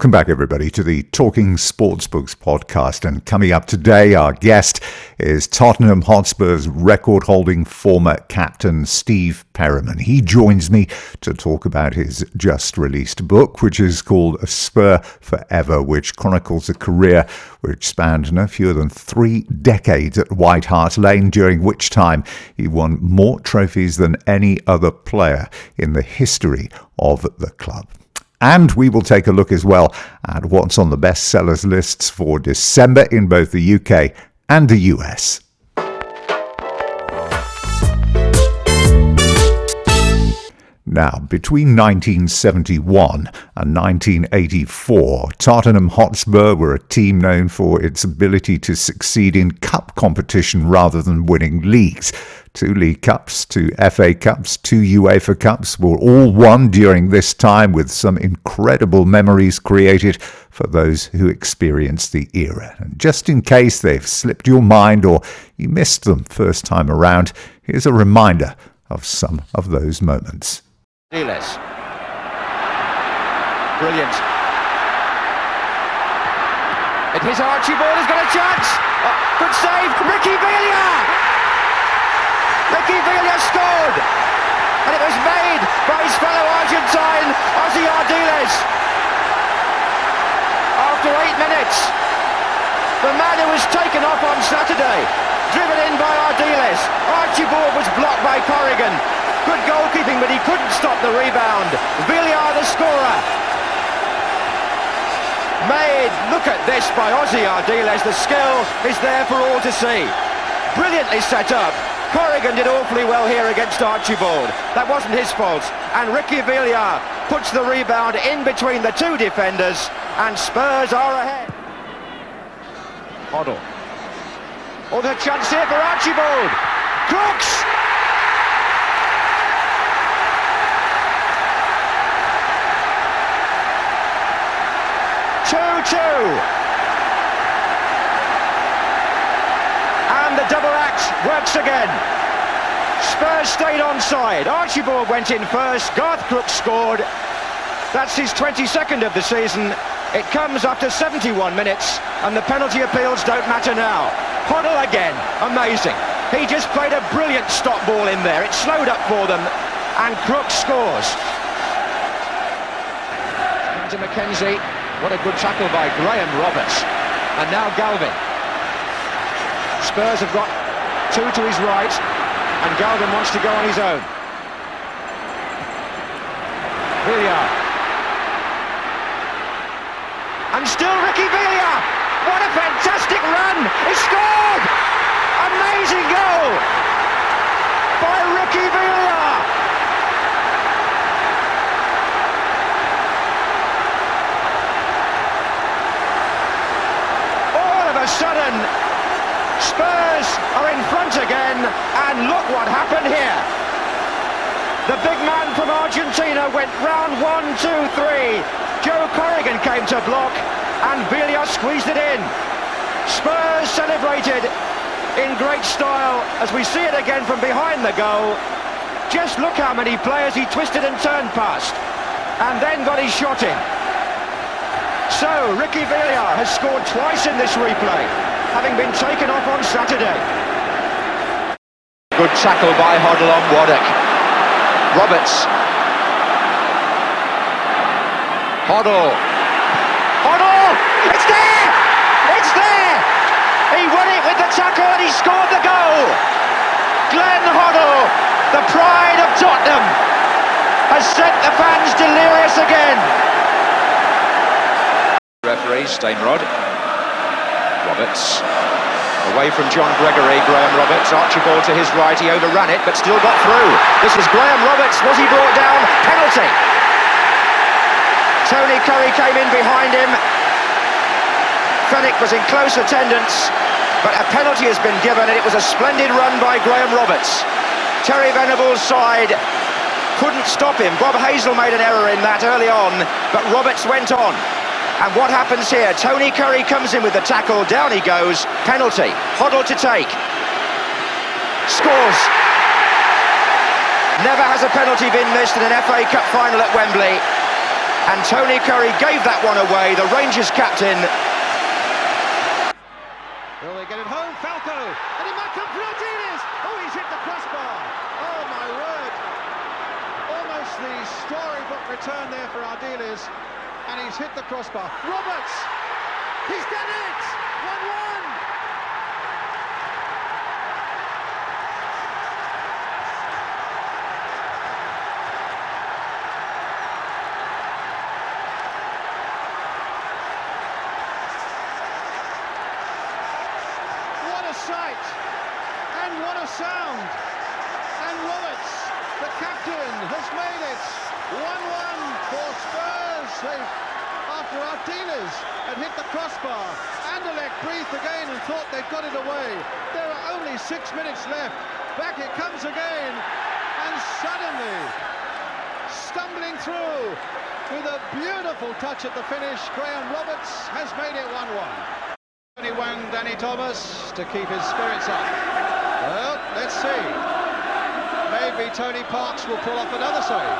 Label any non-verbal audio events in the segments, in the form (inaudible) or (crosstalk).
Welcome back, everybody, to the Talking Sportsbooks podcast. And coming up today, our guest is Tottenham Hotspur's record holding former captain, Steve Perryman. He joins me to talk about his just released book, which is called A Spur Forever, which chronicles a career which spanned no fewer than three decades at White Hart Lane, during which time he won more trophies than any other player in the history of the club. And we will take a look as well at what's on the bestsellers lists for December in both the UK and the US. Now, between 1971 and 1984, Tottenham Hotspur were a team known for its ability to succeed in cup competition rather than winning leagues. Two League Cups, two FA Cups, two UEFA Cups were all won during this time, with some incredible memories created for those who experienced the era. And just in case they've slipped your mind or you missed them first time around, here's a reminder of some of those moments. Diles. Brilliant. And his Archibald has got a chance. Oh, good save. Ricky Villa. Ricky Villa scored. And it was made by his fellow Argentine, Ossie Ardiles. After eight minutes, the man who was taken off on Saturday, driven in by Ardiles. Archibald was blocked by Corrigan. Good goalkeeping, but he couldn't stop the rebound. Villa, the scorer. Made, look at this by Ossie Ardiles. The skill is there for all to see. Brilliantly set up. Corrigan did awfully well here against Archibald. That wasn't his fault. And Ricky Villa puts the rebound in between the two defenders, and Spurs are ahead. Hoddle. Oh, the chance here for Archibald. Crooks! 2-2. And the double act works again. Spurs stayed onside. Archibald went in first. Garth Crooks scored. That's his 22nd of the season. It comes after 71 minutes, and the penalty appeals don't matter now. Hoddle again, amazing. He just played a brilliant stop ball in there. It slowed up for them, and Crooks scores. Into McKenzie, what a good tackle by Graham Roberts. And now Galvin. Spurs have got two to his right, and Galvin wants to go on his own. Villa. And still Ricky Villa. What a fantastic run! He scored! Amazing goal by Ricky Villa. sudden, Spurs are in front again, and look what happened here. The big man from Argentina went round one, two, three. Joe Corrigan came to block, and Villa squeezed it in. Spurs celebrated in great style as we see it again from behind the goal. Just look how many players he twisted and turned past, and then got his shot in. So, Ricky Villa has scored twice in this replay, having been taken off on Saturday. Good tackle by Hoddle on Waddock. Roberts. Hoddle. Hoddle! It's there! It's there! He won it with the tackle and he scored the goal! Glenn Hoddle, the pride of Tottenham, has sent the fans delirious again. Referee Stainrod. Roberts. Away from John Gregory, Graham Roberts. Archibald to his right, he overran it, but still got through. This was Graham Roberts. Was he brought down? Penalty. Tony Currie came in behind him. Fenwick was in close attendance, but a penalty has been given, and it was a splendid run by Graham Roberts. Terry Venables' side couldn't stop him. Bob Hazell made an error in that early on, but Roberts went on. And what happens here? Tony Currie comes in with the tackle, down he goes, penalty, Hoddle to take. Scores. Never has a penalty been missed in an FA Cup final at Wembley. And Tony Currie gave that one away, the Rangers captain. Will they get it home? Falco! And he might come for Ardiles! Oh, he's hit the crossbar! Oh, my word! Almost the storybook return there for Ardiles. And he's hit the crossbar. Roberts! He's done it! 1-1! What a sight! And what a sound! And Roberts, the captain, has made it 1-1 for Spurs. They, after Ardiles had hit the crossbar, Anderlecht breathed again and thought they'd got it away. There are only six minutes left. Back it comes again, and suddenly, stumbling through with a beautiful touch at the finish, Graham Roberts has made it 1-1. Tony Wang, Danny Thomas to keep his spirits up. Well, let's see. Maybe Tony Parks will pull off another save.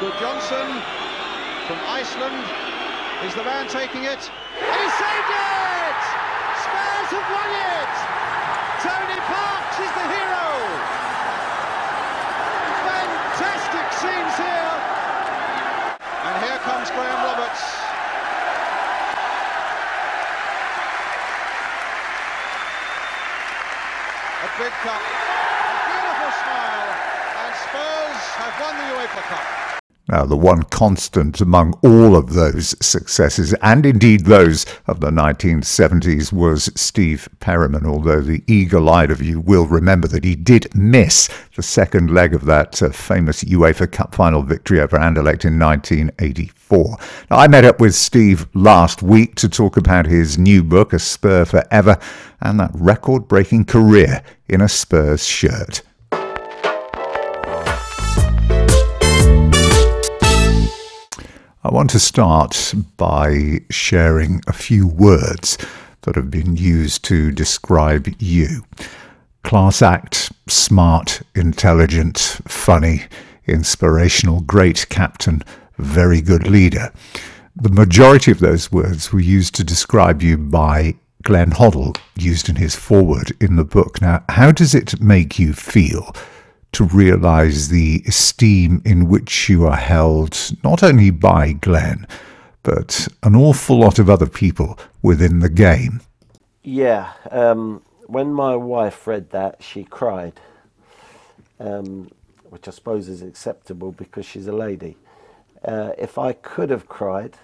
Gudjohnsen from Iceland is the man taking it. He saved it! Spurs have won it! Tony Parks is the hero! Fantastic scenes here! And here comes Graham Roberts. A big cup, a beautiful smile, and Spurs have won the UEFA Cup. Now, the one constant among all of those successes, and indeed those of the 1970s, was Steve Perryman, although the eagle eyed of you will remember that he did miss the second leg of that uh, famous UEFA Cup final victory over Anderlecht in 1984. Now, I met up with Steve last week to talk about his new book, A Spur Forever, and that record breaking career in a Spurs shirt. I want to start by sharing a few words that have been used to describe you. Class act, smart, intelligent, funny, inspirational, great captain, very good leader. The majority of those words were used to describe you by Glenn Hoddle, used in his foreword in the book. Now, how does it make you feel? To realize the esteem in which you are held, not only by Glenn, but an awful lot of other people within the game. Yeah, um, when my wife read that, she cried, um, which I suppose is acceptable because she's a lady. Uh, if I could have cried,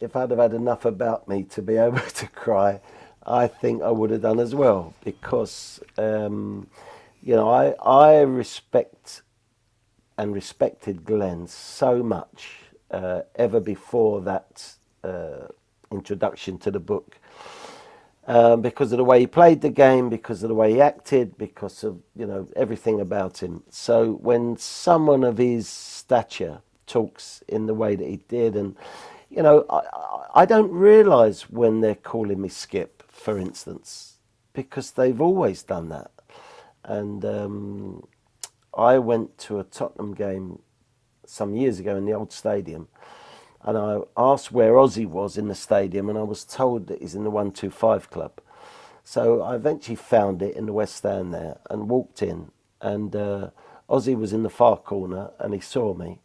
if I'd have had enough about me to be (laughs) able to cry, I think I would have done as well because. Um, you know, I, I respect and respected Glenn so much uh, ever before that uh, introduction to the book. Um, because of the way he played the game, because of the way he acted, because of you know everything about him. So when someone of his stature talks in the way that he did, and you know, I, I don't realise when they're calling me Skip, for instance, because they've always done that and um, I went to a Tottenham game some years ago in the old stadium, and I asked where Ossie was in the stadium, and I was told that he's in the one two five club. So I eventually found it in the West Stand there and walked in, and uh, Ossie was in the far corner, and he saw me,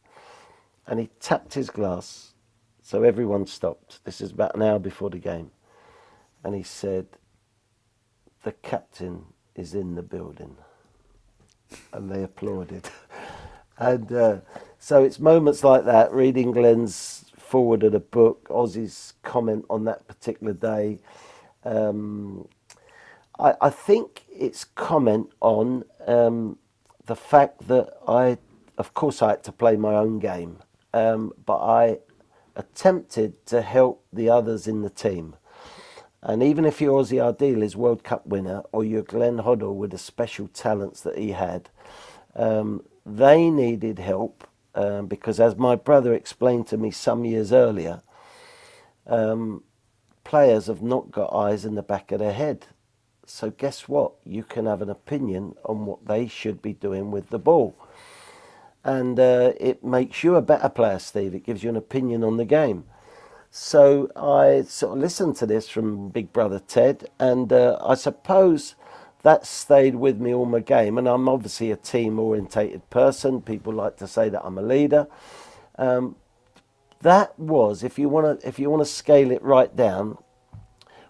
and he tapped his glass, so everyone stopped. This is about an hour before the game, and he said, "The captain is in the building. And they applauded. (laughs) and uh, so it's moments like that, reading Glenn's foreword of the book, Ossie's comment on that particular day. Um, I, I, think it's comment on um, the fact that I, of course, I had to play my own game, um, but I attempted to help the others in the team. And even if you're Ardiles World Cup winner or you're Glenn Hoddle with the special talents that he had, um, they needed help um, because, as my brother explained to me some years earlier, um, players have not got eyes in the back of their head. So, guess what? You can have an opinion on what they should be doing with the ball. and uh, it makes you a better player, Steve. It gives you an opinion on the game. So I sort of listened to this from Big Brother Ted, and uh, I suppose that stayed with me all my game. And I'm obviously a team orientated person. People like to say that I'm a leader. Um, that was, if you want to, if you want to scale it right down,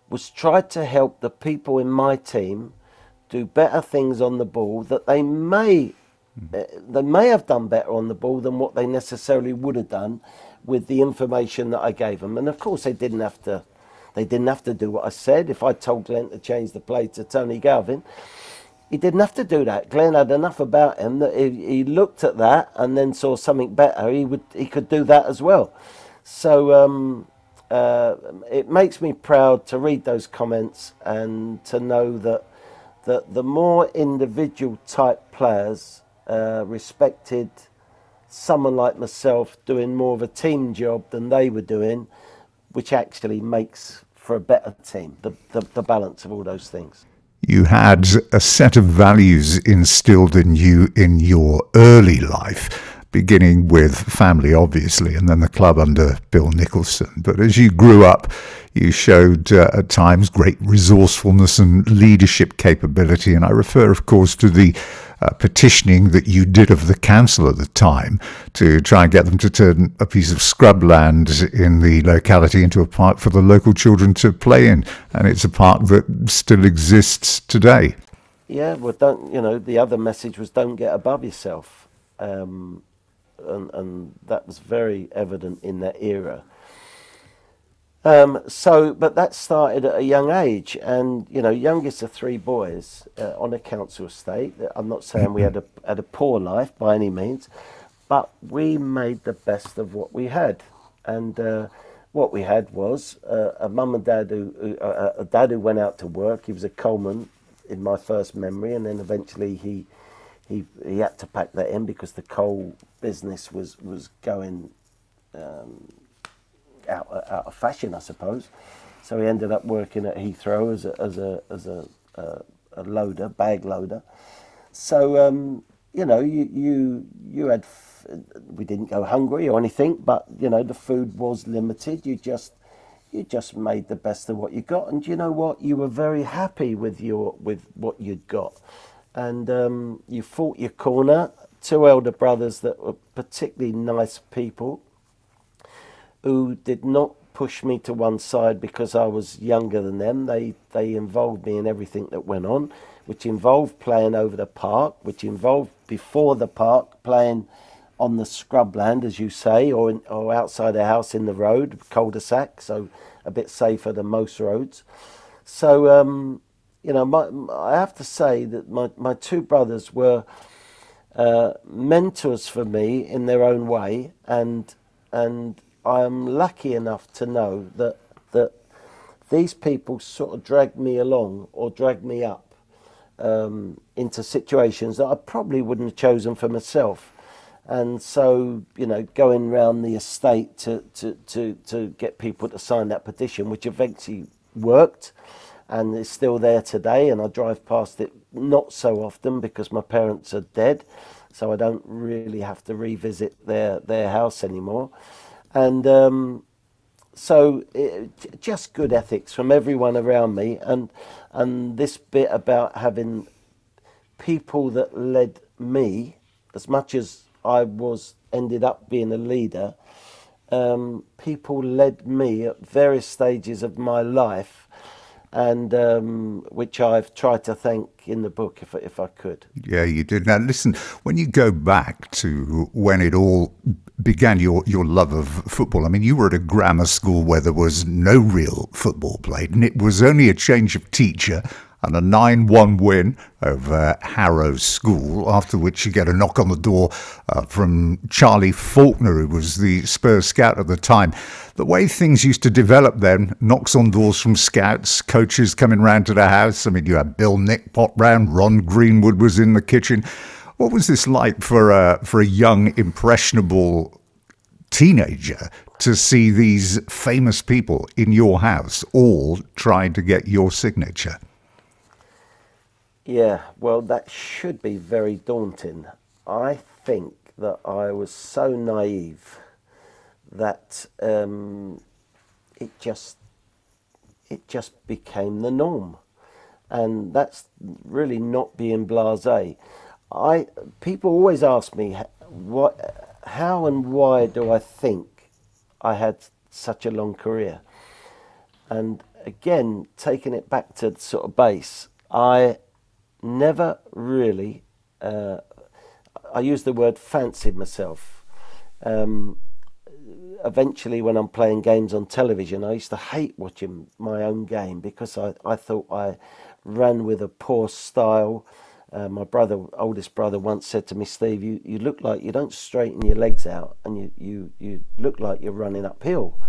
was try to help the people in my team do better things on the ball that they may uh, they may have done better on the ball than what they necessarily would have done with the information that I gave them. And of course, they didn't have to. They didn't have to do what I said. If I told Glenn to change the play to Tony Galvin, he didn't have to do that. Glenn had enough about him that he, he looked at that and then saw something better. He would he could do that as well. So um, uh, it makes me proud to read those comments and to know that that the more individual type players uh, respected someone like myself doing more of a team job than they were doing, which actually makes for a better team, the, the, the balance of all those things. You had a set of values instilled in you in your early life beginning with family, obviously, and then the club under Bill Nicholson. But as you grew up, you showed uh, at times great resourcefulness and leadership capability. And I refer, of course, to the uh, petitioning that you did of the council at the time to try and get them to turn a piece of scrubland in the locality into a park for the local children to play in. And it's a park that still exists today. Yeah, well, don't, you know, the other message was don't get above yourself. Um, and, and that was very evident in that era. Um, so, but that started at a young age, and you know, youngest of three boys uh, on a council estate. I'm not saying we had a had a poor life by any means, but we made the best of what we had, and uh, what we had was uh, a mum and dad who, who uh, a dad who went out to work. He was a coalman in my first memory, and then eventually he he he had to pack that in because the coal business was was going um, out out of fashion, I suppose. So he ended up working at Heathrow as a as a as a, a, a loader, bag loader. So um, you know, you you you had we didn't go hungry or anything, but you know the food was limited. You just you just made the best of what you got, and you know what? You were very happy with your with what you'd got and um, you fought your corner. Two elder brothers that were particularly nice people who did not push me to one side because I was younger than them. They they involved me in everything that went on, which involved playing over the park, which involved before the park playing on the scrubland, as you say, or in, or outside the house in the road, cul-de-sac, so a bit safer than most roads. So um, you know, my, I have to say that my, my two brothers were uh, mentors for me in their own way, and and I am lucky enough to know that that these people sort of dragged me along or dragged me up um, into situations that I probably wouldn't have chosen for myself. And so, you know, going round the estate to, to, to, to get people to sign that petition, which eventually worked and it's still there today. And I drive past it not so often because my parents are dead, so I don't really have to revisit their their house anymore. And um, so it, just good ethics from everyone around me, and and this bit about having people that led me as much as I was ended up being a leader. Um, people led me at various stages of my life and um, which I've tried to thank in the book if, if I could. Yeah, you did. Now, listen, when you go back to when it all began, your, your love of football, I mean, you were at a grammar school where there was no real football played, and it was only a change of teacher and a 9 1 win over Harrow School, after which you get a knock on the door uh, from Charlie Faulkner, who was the Spurs scout at the time. The way things used to develop then, knocks on doors from scouts, coaches coming round to the house. I mean, you had Bill Nick pop round, Ron Greenwood was in the kitchen. What was this like for a, for a young, impressionable teenager to see these famous people in your house all trying to get your signature? Yeah, well, that should be very daunting. I think that I was so naive that um, it just it just became the norm, and that's really not being blasé. I people always ask me what, how and why do I think I had such a long career, and again taking it back to sort of base, I never really. Uh, I use the word fancied myself. Um, eventually, when I'm playing games on television, I used to hate watching my own game because I, I thought I ran with a poor style. Uh, my brother, oldest brother, once said to me, "Steve, you, you look like you don't straighten your legs out, and you, you, you look like you're running uphill."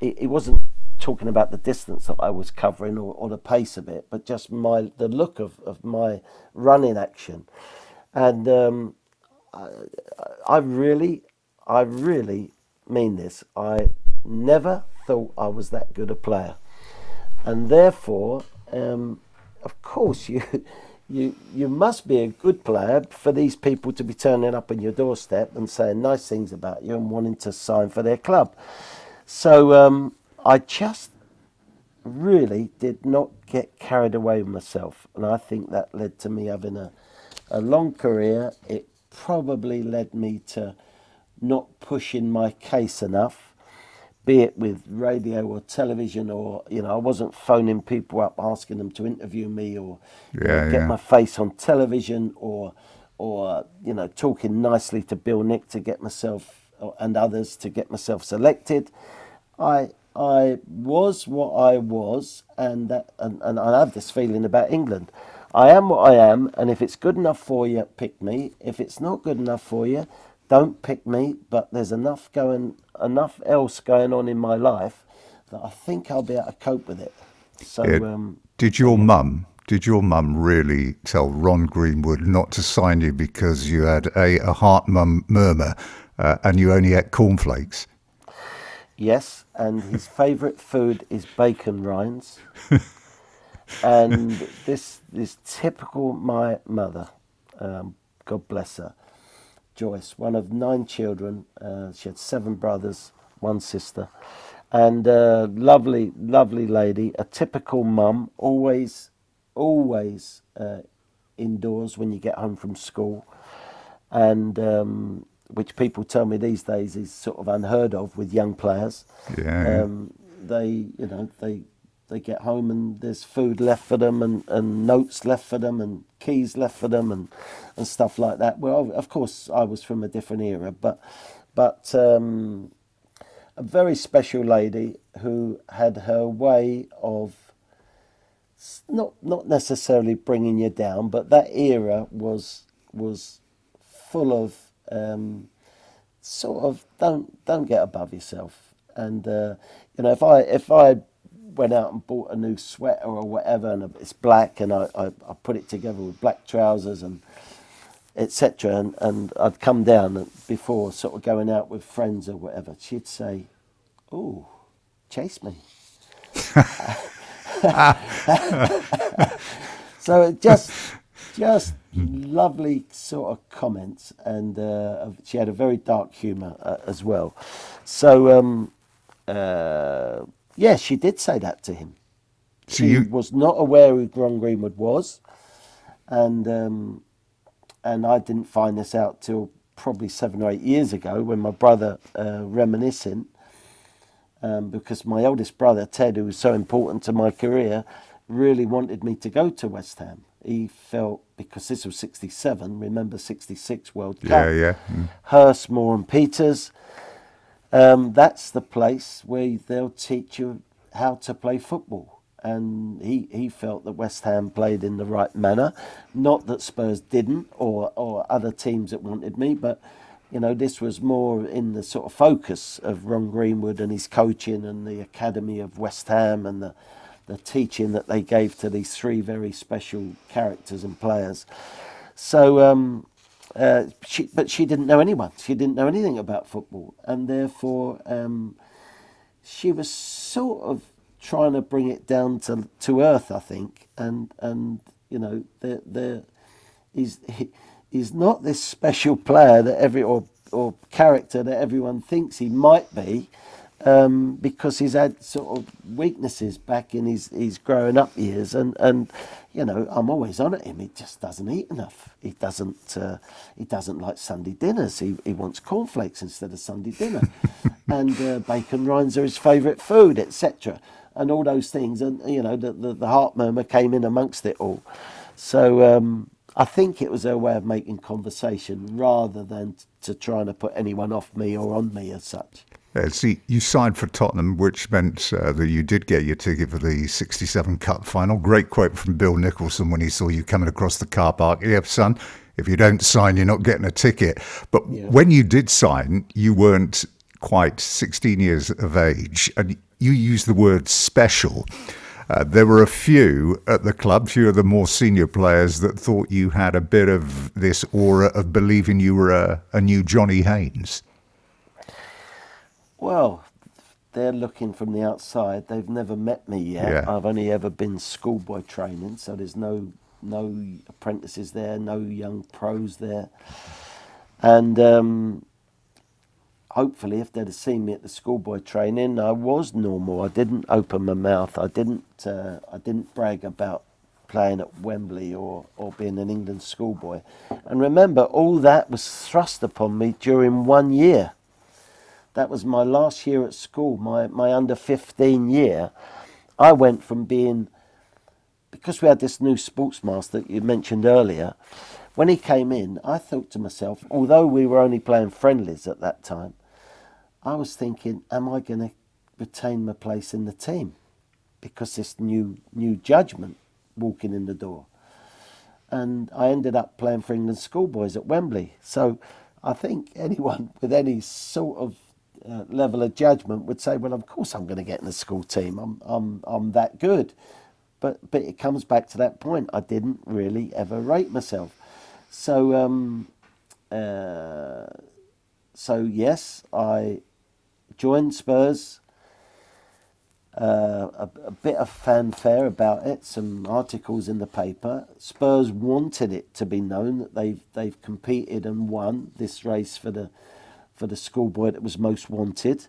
It, it wasn't talking about the distance that I was covering or, or the pace of it, but just my the look of, of my running action. And um, I, I really, I really mean this. I never thought I was that good a player, and therefore, um, of course, (laughs) you. You, you must be a good player for these people to be turning up on your doorstep and saying nice things about you and wanting to sign for their club. So um, I just really did not get carried away with myself, and I think that led to me having a, a long career. It probably led me to not pushing my case enough, be it with radio or television, or you know, I wasn't phoning people up asking them to interview me or Yeah, get yeah. my face on television or or you know talking nicely to Bill Nick to get myself and others to get myself selected. I I was what I was, and that and, and I have this feeling about England. I am what I am, and if it's good enough for you, pick me. If it's not good enough for you, don't pick me. But there's enough going, enough else going on in my life that I think I'll be able to cope with it. So Yeah. um, Did your mum? Did your mum really tell Ron Greenwood not to sign you because you had a, a heart mum murmur uh, and you only ate cornflakes? Yes, and his favourite food is bacon rinds. and this is typical my mother. Um, God bless her. Joyce, one of nine children. Uh, she had seven brothers, one sister, and uh, lovely, lovely lady. A typical mum, always, always uh, indoors when you get home from school, and um, which people tell me these days is sort of unheard of with young players. Yeah. Um, they, you know, they they get home and there's food left for them and, and notes left for them and keys left for them and, and stuff like that. Well, of course, I was from a different era, but but um, a very special lady who had her way of not not necessarily bringing you down, but that era was was full of um, sort of don't don't get above yourself. And uh, you know, if I if I went out and bought a new sweater or whatever, and it's black, and I, I, I put it together with black trousers and etc. And, and I'd come down and- before sort of going out with friends or whatever. She'd say, "Oh, chase me." (laughs) (laughs) so it just just lovely sort of comments and uh, she had a very dark humor uh, as well so um, uh, yeah she did say that to him So she you, was not aware who Ron Greenwood was and um, and I didn't find this out till probably seven or eight years ago when my brother uh, reminiscing um, because my eldest brother Ted, who was so important to my career, really wanted me to go to West Ham. He felt because this was '67. Remember '66 World Cup. yeah, yeah. mm. Hurst, Moore, and Peters. Um, that's the place where they'll teach you how to play football. And he, he felt that West Ham played in the right manner. Not that Spurs didn't, or, or other teams that wanted me, but you know this was more in the sort of focus of Ron Greenwood and his coaching and the academy of West Ham and the the teaching that they gave to these three very special characters and players. So, um, uh, she, but she didn't know anyone. She didn't know anything about football, and therefore um, she was sort of trying to bring it down to to earth, I think. And and you know, there there is he's not this special player that every or or character that everyone thinks he might be, um, because he's had sort of weaknesses back in his, his growing up years, and, and you know I'm always on at him. He just doesn't eat enough. He doesn't uh, he doesn't like Sunday dinners. He he wants cornflakes instead of Sunday dinner, (laughs) and uh, bacon rinds are his favourite food, etc. And all those things, and you know the, the, the heart murmur came in amongst it all. So um, I think it was a way of making conversation rather than to trying to put anyone off me or on me as such. Uh, see, you signed for Tottenham, which meant uh, that you did get your ticket for the 67 Cup final. Great quote from Bill Nicholson when he saw you coming across the car park. Yeah, son, if you don't sign, you're not getting a ticket. But yeah. when you did sign, you weren't quite 16 years of age, and you used the word special. Uh, there were a few at the club, few of the more senior players that thought you had a bit of this aura of believing you were a, a new Johnny Haynes. Well, they're looking from the outside. They've never met me yet. Yeah. I've only ever been schoolboy training, so there's no no apprentices there, no young pros there, and um, hopefully, if they'd have seen me at the schoolboy training, I was normal. I didn't open my mouth. I didn't. Uh, I didn't brag about playing at Wembley or, or being an England schoolboy. And remember, all that was thrust upon me during one year. That was my last year at school, my, my under 15 year. I went from being, because we had this new sports master that you mentioned earlier, when he came in, I thought to myself, although we were only playing friendlies at that time, I was thinking, am I going to retain my place in the team? Because this new new judgment walking in the door. And I ended up playing for England schoolboys at Wembley. So I think (laughs) anyone with any sort of uh, level of judgment would say, well, of course I'm going to get in the school team. I'm, I'm, I'm that good. But, but it comes back to that point. I didn't really ever rate myself. So, um, uh, so yes, I joined Spurs. Uh, a, a, bit of fanfare about it, some articles in the paper. Spurs wanted it to be known that they've they've competed and won this race for the for the schoolboy that was most wanted.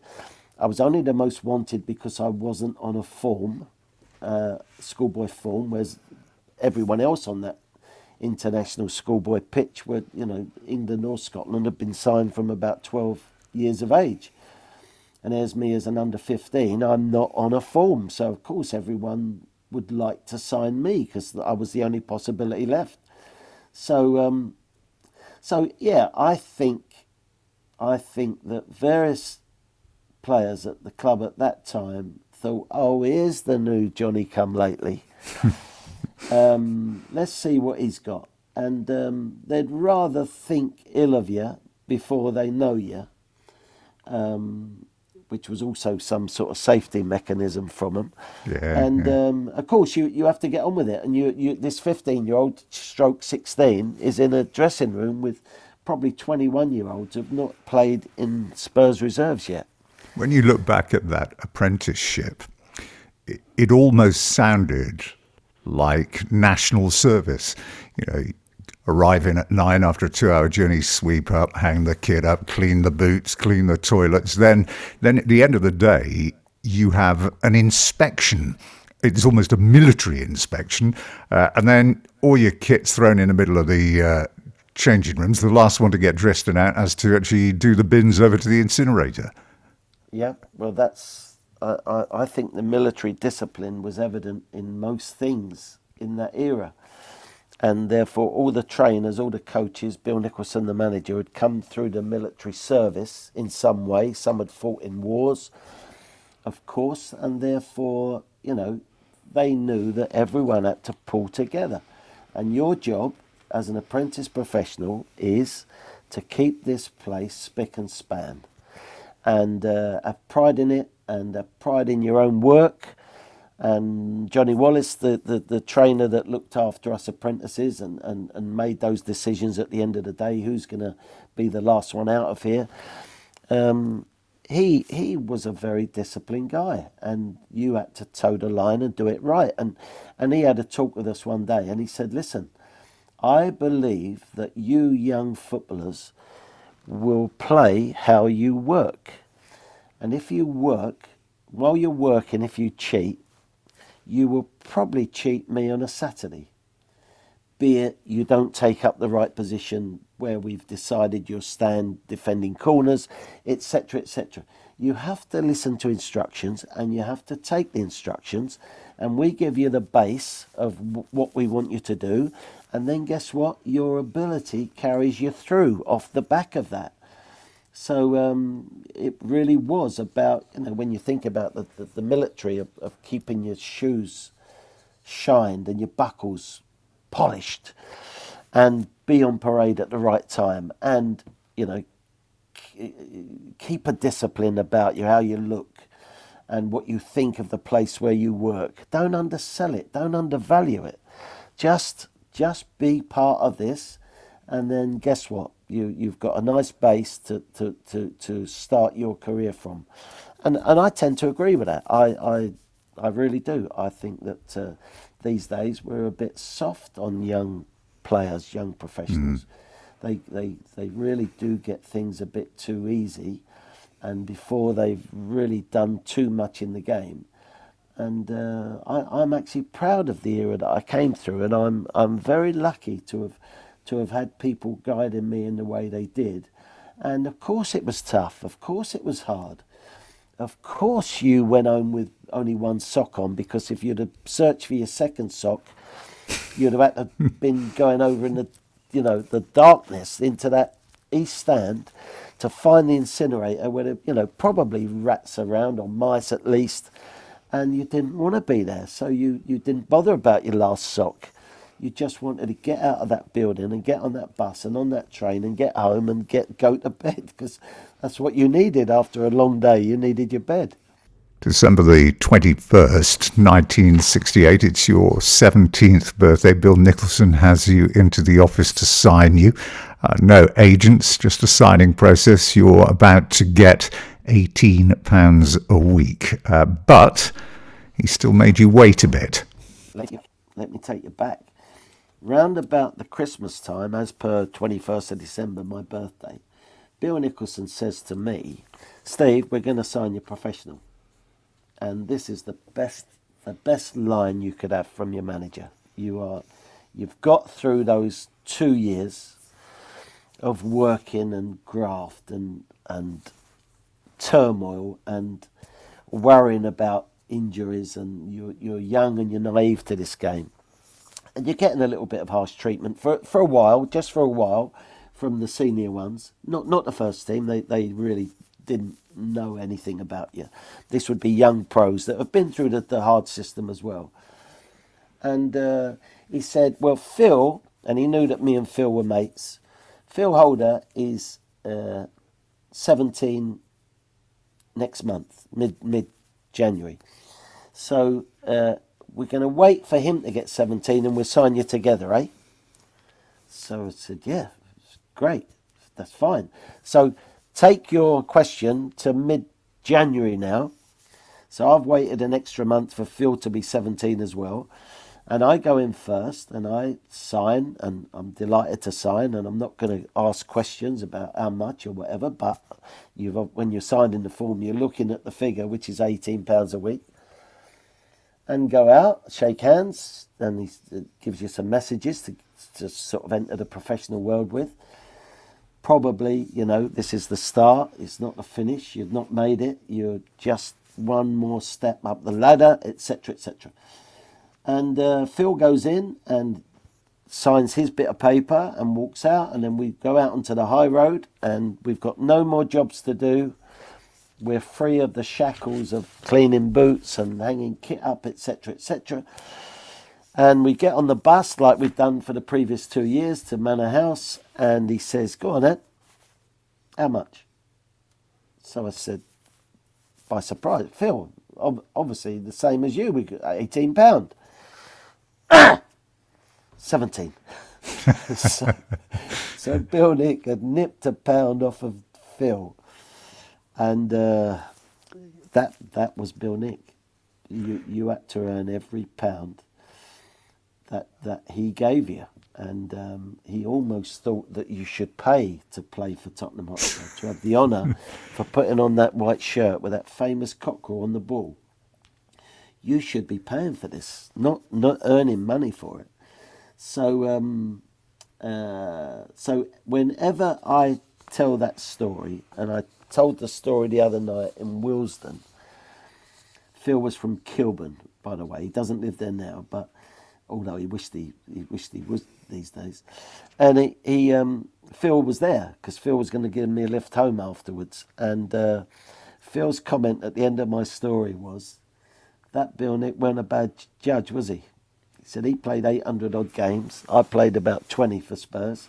I was only the most wanted because I wasn't on a form, uh, schoolboy form, whereas everyone else on that international schoolboy pitch, where you know England or Scotland had been signed from about twelve years of age. And as me as an under 15, I'm not on a form. So, of course, everyone would like to sign me because I was the only possibility left. So, um, so yeah, I think, I think that various players at the club at that time thought, oh, here's the new Johnny come lately. (laughs) um, let's see what he's got. And um, they'd rather think ill of you before they know you. Um, which was also some sort of safety mechanism from them. Yeah, and yeah. Um, of course, you, you have to get on with it. And you, you this 15 year old stroke 16 is in a dressing room with probably 21 year olds have not played in Spurs reserves yet. When you look back at that apprenticeship, it, it almost sounded like national service. You know, arriving at nine after a two hour journey, sweep up, hang the kid up, clean the boots, clean the toilets. Then, then at the end of the day, you have an inspection. It's almost a military inspection. Uh, and then all your kit's thrown in the middle of the uh, changing rooms. The last one to get dressed and out has to actually do the bins over to the incinerator. Yeah, well, that's. I, I, I think the military discipline was evident in most things in that era and therefore all the trainers, all the coaches, Bill Nicholson, the manager, had come through the military service in some way. Some had fought in wars, of course, and therefore, you know, they knew that everyone had to pull together. And your job as an apprentice professional is to keep this place spick and span and uh, have pride in it and have pride in your own work and Johnny Wallace, the, the, the trainer that looked after us apprentices and, and, and made those decisions at the end of the day, who's going to be the last one out of here. Um, he he was a very disciplined guy, and you had to toe the line and do it right. And and he had a talk with us one day, and he said, "Listen, I believe that you young footballers will play how you work. And if you work, while you're working, if you cheat, you will probably cheat me on a Saturday. Be it you don't take up the right position where we've decided you'll stand defending corners, etc., etc. You have to listen to instructions and you have to take the instructions, and we give you the base of what we want you to do, and then guess what? Your ability carries you through off the back of that. So um, it really was about, you know, when you think about the, the, the military of, of keeping your shoes shined and your buckles polished and be on parade at the right time and, you know, keep a discipline about you, how you look and what you think of the place where you work. Don't undersell it, don't undervalue it. Just just be part of this and then guess what? You you've got a nice base to, to, to, to start your career from. And and I tend to agree with that. I I, I really do. I think that uh, these days we're a bit soft on young players, young professionals. Mm. They, they, they really do get things a bit too easy, and before they've really done too much in the game. And uh, I, I'm actually proud of the era that I came through, and I'm I'm very lucky to have to have had people guiding me in the way they did. And of course, it was tough. Of course, it was hard. Of course, you went home with only one sock on because if you'd have searched for your second sock, you'd have had to (laughs) been going over in the, you know, the darkness into that east stand to find the incinerator where, you know, probably rats around or mice at least, and you didn't want to be there, so you, you didn't bother about your last sock. You just wanted to get out of that building and get on that bus and on that train and get home and get go to bed because that's what you needed after a long day. You needed your bed. December the 21st, 1968. It's your 17th birthday. Bill Nicholson has you into the office to sign you. Uh, no agents, just a signing process. You're about to get £18 a week. Uh, but he still made you wait a bit. Let, you, let me take you back. Round about the Christmas time, as per 21st of December, my birthday, Bill Nicholson says to me, Steve, we're going to sign you professional. And this is the best the best line you could have from your manager. You are you've got through those two years of working and graft and and turmoil and worrying about injuries and you're, you're young and you're naive to this game and you're getting a little bit of harsh treatment for for a while just for a while from the senior ones. Not not the first team. They they really didn't know anything about you. This would be young pros that have been through the, the hard system as well. And uh, he said, "Well, Phil," and he knew that me and Phil were mates. Phil Holder is uh, 17 next month, mid mid January. So uh, we're going to wait for him to get 17 and we'll sign you together, eh? So I said, yeah, Great, that's fine. So take your question to mid January now. So I've waited an extra month for Phil to be 17 as well. And I go in first and I sign, and I'm delighted to sign. And I'm not going to ask questions about how much or whatever, but you've, when you're signing the form, you're looking at the figure, which is £18 a week. And go out, shake hands, and he gives you some messages to, to sort of enter the professional world with probably, you know, this is the start, it's not the finish, you've not made it, you're just one more step up the ladder, etc., etc. And uh, Phil goes in and signs his bit of paper and walks out, and then we go out onto the high road, and we've got no more jobs to do. We're free of the shackles of cleaning boots and hanging kit up, etc., etc. And we get on the bus like we've done for the previous two years to Manor House, and he says, Go on, Ed. How much? So I said, by surprise, Phil, obviously the same as you, we got £18. 17. (laughs) so, so Bill Nick had nipped a pound off of Phil. And uh, that that was Bill Nick. You you had to earn every pound that that he gave you, and um, he almost thought that you should pay to play for Tottenham Hotspur to have the honour (laughs) for putting on that white shirt with that famous cockerel on the ball. You should be paying for this, not not earning money for it. So, um, uh, so whenever I tell that story, and I told the story the other night in Willesden. Phil was from Kilburn, by the way. He doesn't live there now, but although he wished he, he wished he was these days. And he, he um, Phil was there because Phil was going to give me a lift home afterwards. And uh, Phil's comment at the end of my story was, "That Bill Nick weren't a bad judge, was he?" He said he played 800 odd games. I played about 20 for Spurs.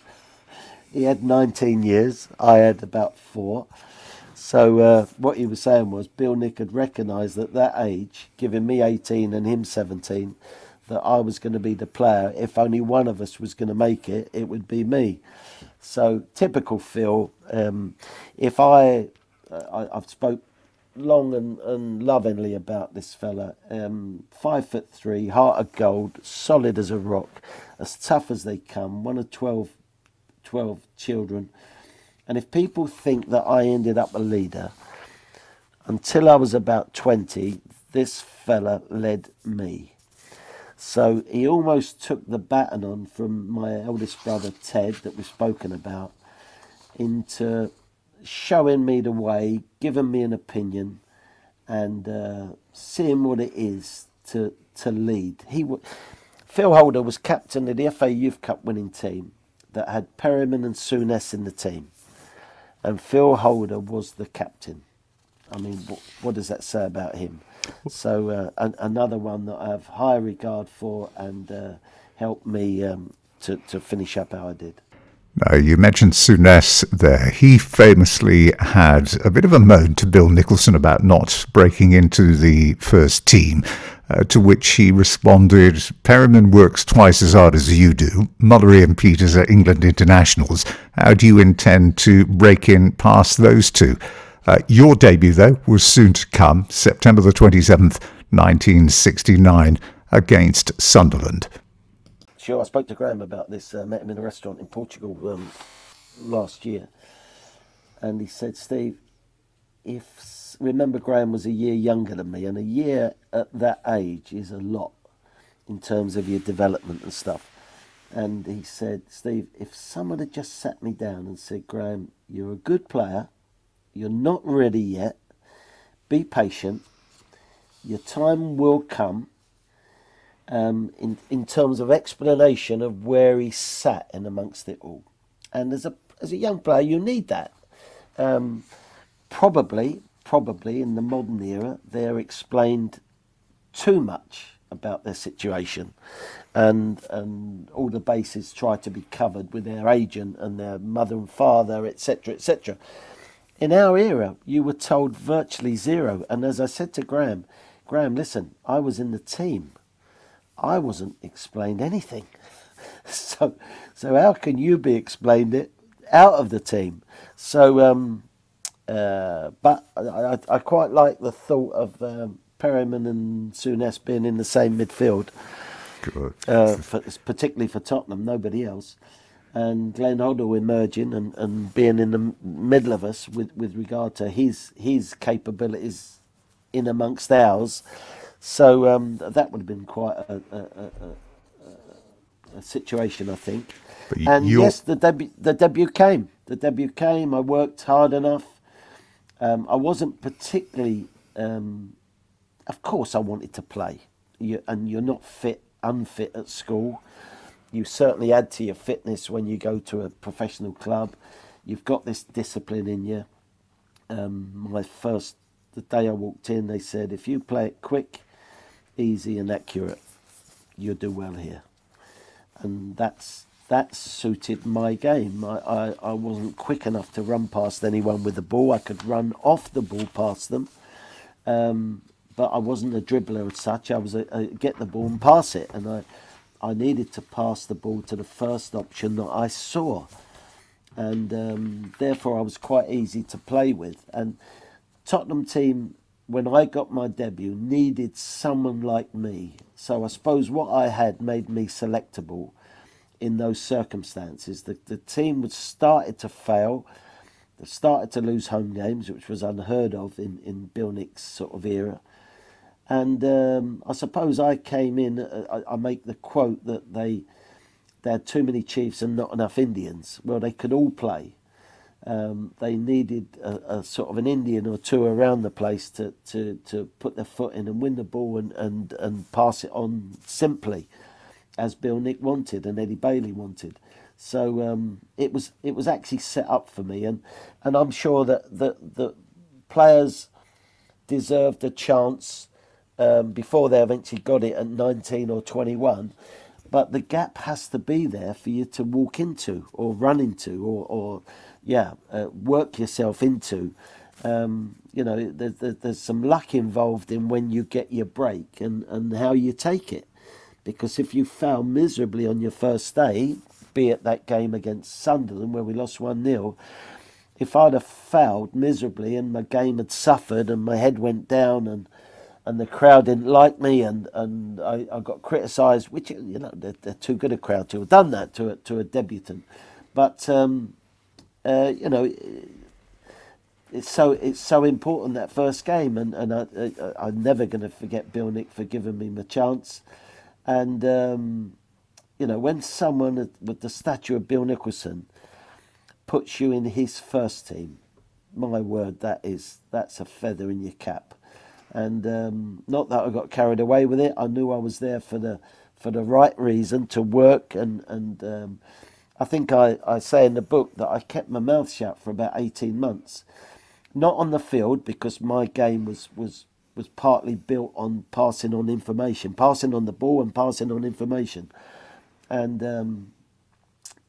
He had 19 years. I had about four. So uh, what he was saying was Bill Nick had recognised at that age, giving me 18 and him 17, that I was going to be the player. If only one of us was going to make it, it would be me. So typical Phil. Um, if I, uh, I, have spoke long and, and lovingly about this fella. Um, five foot three, heart of gold, solid as a rock, as tough as they come. One of 12, 12 children. And if people think that I ended up a leader, until I was about 20, this fella led me. So he almost took the baton on from my eldest brother Ted, that we've spoken about, into showing me the way, giving me an opinion, and uh, seeing what it is to to lead. He w- Phil Holder was captain of the FA Youth Cup winning team that had Perryman and Souness in the team and Phil Holder was the captain. I mean, what, what does that say about him? So uh, an, another one that I have high regard for and uh, helped me um, to, to finish up how I did. Now, you mentioned Souness there. He famously had a bit of a moan to Bill Nicholson about not breaking into the first team. Uh, to which he responded, Perryman works twice as hard as you do. Mullery and Peters are England internationals. How do you intend to break in past those two? Uh, your debut, though, was soon to come, September the 27th, 1969, against Sunderland. Sure, I spoke to Graham about this, uh, met him in a restaurant in Portugal um, last year. And he said, Steve, if remember Graham was a year younger than me, and a year at that age is a lot in terms of your development and stuff. And he said, Steve, if someone had just sat me down and said, Graham, you're a good player, you're not ready yet, be patient, your time will come. Um, in in terms of explanation of where he sat in amongst it all, and as a as a young player, you need that. Um, probably probably in the modern era, they're explained too much about their situation. And and all the bases try to be covered with their agent and their mother and father etc etc in our era you were told virtually zero. And as i said to graham graham listen i was in the team i wasn't explained anything (laughs) so so how can you be explained it out of the team so um uh, but I, I, quite like the thought of um, Perryman and Souness being in the same midfield. Uh, for, particularly for Tottenham, nobody else. And Glenn Hoddle emerging and, and being in the middle of us with, with regard to his his capabilities in amongst ours. So um, that would have been quite a, a, a, a situation, I think. and yes, the debut the debut came. The debut came. I worked hard enough. Um, I wasn't particularly, um, of course, I wanted to play, you, and you're not fit, unfit at school. You certainly add to your fitness when you go to a professional club. You've got this discipline in you. Um, my first, the day I walked in, they said, if you play it quick, easy, and accurate, you'll do well here. And that's that suited my game. I, I, I wasn't quick enough to run past anyone with the ball. I could run off the ball past them, um, but I wasn't a dribbler as such. I was a, a, get the ball and pass it, and I I needed to pass the ball to the first option that I saw, and um, therefore I was quite easy to play with. And Tottenham team, when I got my debut, needed someone like me. So I suppose what I had made me selectable in those circumstances. The, the team was started to fail. They started to lose home games, which was unheard of in, in Bill Nick's sort of era. And um, I suppose I came in, uh, I, I, make the quote that they, they had too many Chiefs and not enough Indians. Well, they could all play. Um, they needed a, a, sort of an Indian or two around the place to, to, to put their foot in and win the ball and, and, and pass it on simply, as Bill Nick wanted and Eddie Bailey wanted. So um, it was it was actually set up for me, and, and I'm sure that the, the players deserved a chance um, before they eventually got it at 19 or 21 but the gap has to be there for you to walk into or run into or, or yeah, uh, work yourself into. Um, you know, there, there, there's some luck involved in when you get your break and, and how you take it. Because if you fail miserably on your first day, be it that game against Sunderland where we lost 1 0, if I'd have failed miserably and my game had suffered and my head went down and and the crowd didn't like me and, and I, I got criticised, which, you know, they're, they're too good a crowd to have done that to a, to a debutant. But um, uh, you know, it's so it's so important that first game, and and I, I am never going to forget Bill Nick for giving me my chance, and um, you know when someone with the stature of Bill Nicholson puts you in his first team, my word, that is that's a feather in your cap, and um, not that I got carried away with it. I knew I was there for the for the right reason to work and and um, I think I, I say in the book that I kept my mouth shut for about 18 months. Not on the field because my game was, was, was partly built on passing on information, passing on the ball and passing on information. And, um,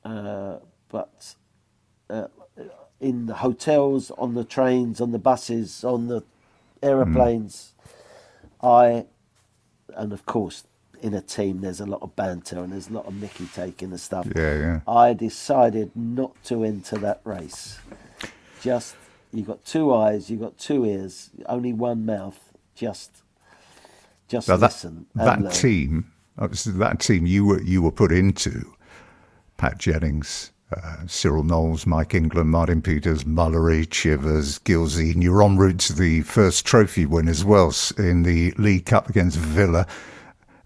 uh, but uh, in the hotels, on the trains, on the buses, on the aeroplanes, mm. I, and of course in a team, there's a lot of banter and there's a lot of Mickey taking and stuff. Yeah, yeah. I decided not to enter that race. Just you got two eyes, you got two ears, only one mouth. Just, just now listen. That, that team, that team you were you were put into, Pat Jennings, uh, Cyril Knowles, Mike England, Martin Peters, Mullery, Chivers, Gilsey, and you're en route to the first trophy win as well in the League Cup against Villa.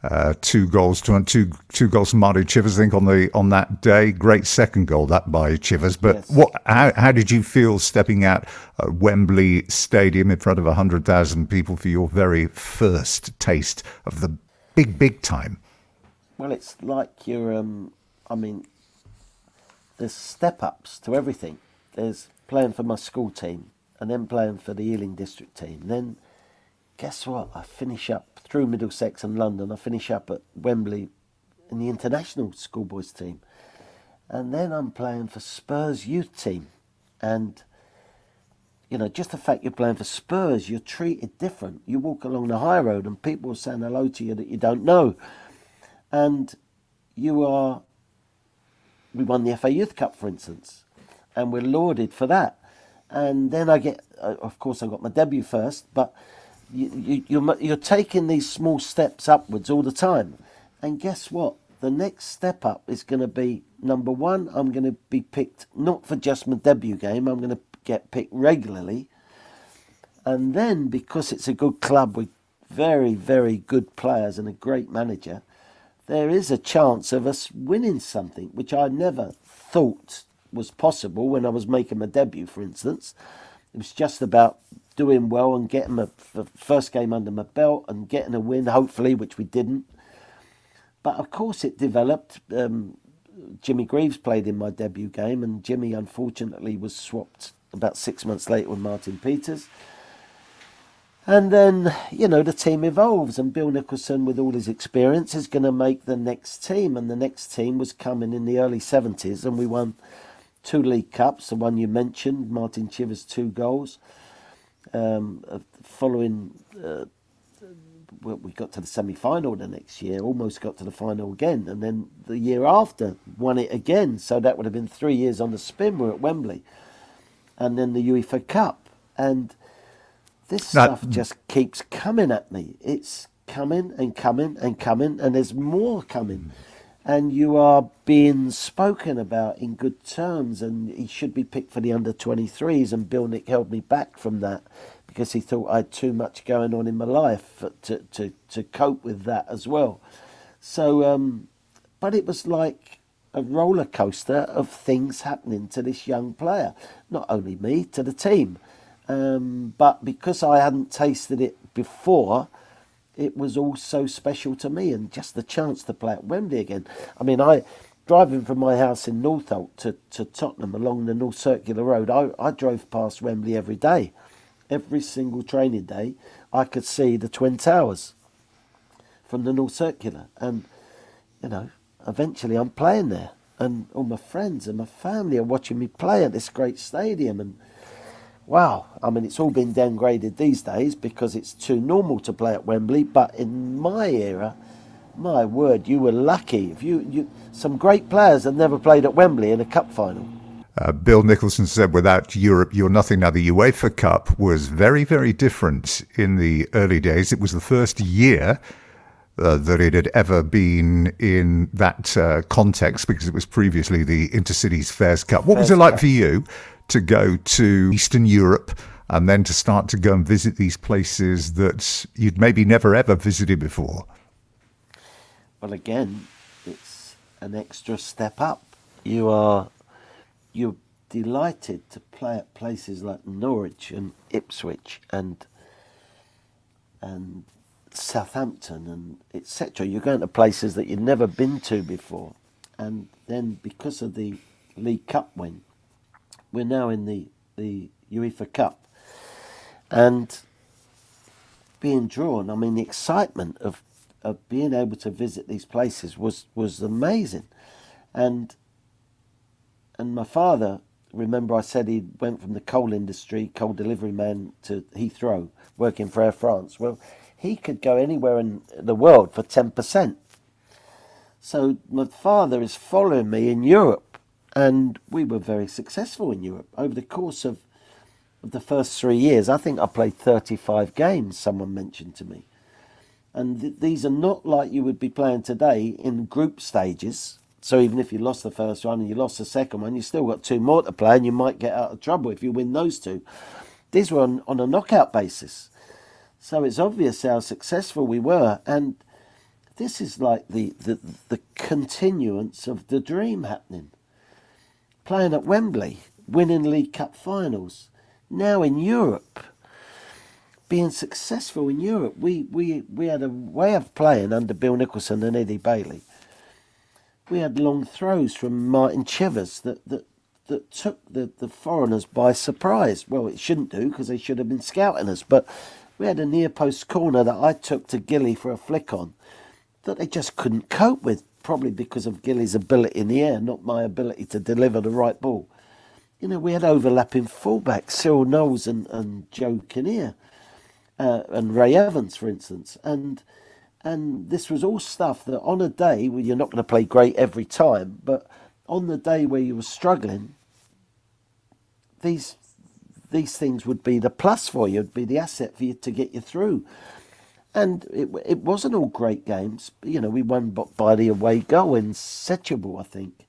Uh, two goals to two two goals from Marty Chivers, I think, on the on that day. Great second goal that by Chivers. But yes. what? How, how did you feel stepping out at Wembley Stadium in front of hundred thousand people for your very first taste of the big big time? Well, it's like you're. Um, I mean, there's step ups to everything. There's playing for my school team, and then playing for the Ealing District team. Then, guess what? I finish up through Middlesex and London. I finish up at Wembley in the international schoolboys team. And then I'm playing for Spurs youth team. And, you know, just the fact you're playing for Spurs, you're treated different. You walk along the high road and people are saying hello to you that you don't know. And you are, we won the FA Youth Cup, for instance, and we're lauded for that. And then I get, uh, of course, I got my debut first, but you, you, you're, you're taking these small steps upwards all the time. And guess what? The next step up is going to be number one, I'm going to be picked not for just my debut game, I'm going to get picked regularly. And then, because it's a good club with very, very good players and a great manager, there is a chance of us winning something, which I never thought was possible when I was making my debut, for instance. It was just about doing well and getting a first game under my belt and getting a win, hopefully, which we didn't. But of course, it developed. Um, Jimmy Greaves played in my debut game, and Jimmy unfortunately was swapped about six months later with Martin Peters. And then, you know, the team evolves, and Bill Nicholson, with all his experience, is going to make the next team. And the next team was coming in the early 70s, and we won two League Cups, the one you mentioned, Martin Chivers, two goals um, following. Uh, we got to the semi final the next year, almost got to the final again, and then the year after won it again. So that would have been three years on the spin. We're at Wembley, and then the UEFA Cup, and this that, stuff just keeps coming at me. It's coming and coming and coming, and there's more coming. And you are being spoken about in good terms, and he should be picked for the under 23s. And Bill Nick held me back from that because he thought I had too much going on in my life to, to, to cope with that as well. So, um, but it was like a roller coaster of things happening to this young player, not only me, to the team. Um, but because I hadn't tasted it before, it was all so special to me and just the chance to play at Wembley again. I mean, I driving from my house in Northolt to, to Tottenham along the North Circular Road, I, I drove past Wembley every day. Every single training day, I could see the Twin Towers from the North Circular. And, you know, eventually I'm playing there. And all my friends and my family are watching me play at this great stadium. And wow, I mean, it's all been downgraded these days because it's too normal to play at Wembley. But in my era, my word, you were lucky. If you, you some great players have never played at Wembley in a cup final. Uh, Bill Nicholson said, without Europe, you're nothing. Now, the UEFA Cup was very, very different in the early days. It was the first year uh, that it had ever been in that uh, context because it was previously the Intercities Fairs Cup. What Fairs was it like Cup. for you to go to Eastern Europe and then to start to go and visit these places that you'd maybe never ever visited before? Well, again, it's an extra step up. You are you're delighted to play at places like Norwich and Ipswich and and Southampton and etc. You're going to places that you've never been to before, and then because of the League Cup win, we're now in the, the UEFA Cup. And being drawn, I mean, the excitement of, of being able to visit these places was, was amazing. And, and my father, remember I said he went from the coal industry, coal delivery man, to Heathrow, working for Air France. Well, he could go anywhere in the world for 10%. So my father is following me in Europe and we were very successful in Europe over the course of, of the first three years. I think I played 35 games, someone mentioned to me. And th- these are not like you would be playing today in group stages. So even if you lost the first one and you lost the second one, you still got two more to play, and you might get out of trouble if you win those two. These were on, on a knockout basis. So it's obvious how successful we were. And this is like the, the, the continuance of the dream happening playing at Wembley, winning League Cup finals, now in Europe, being successful in Europe. We, we, we had a way of playing under Bill Nicholson and Eddie Bailey. We had long throws from Martin Chivers that, that, that took the, the foreigners by surprise. Well, it shouldn't do because they should have been scouting us, but we had a near post corner that I took to Gilly for a flick on that they just couldn't cope with probably because of Gilly's ability in the air, not my ability to deliver the right ball. You know, we had overlapping fullbacks, Cyril Knowles and, and Joe Kinnear, uh, and Ray Evans, for instance. And and this was all stuff that on a day where you're not going to play great every time, but on the day where you were struggling, these these things would be the plus for you, would be the asset for you to get you through and it, it wasn't all great games. You know, we won by the away goal in Setúbal, I think,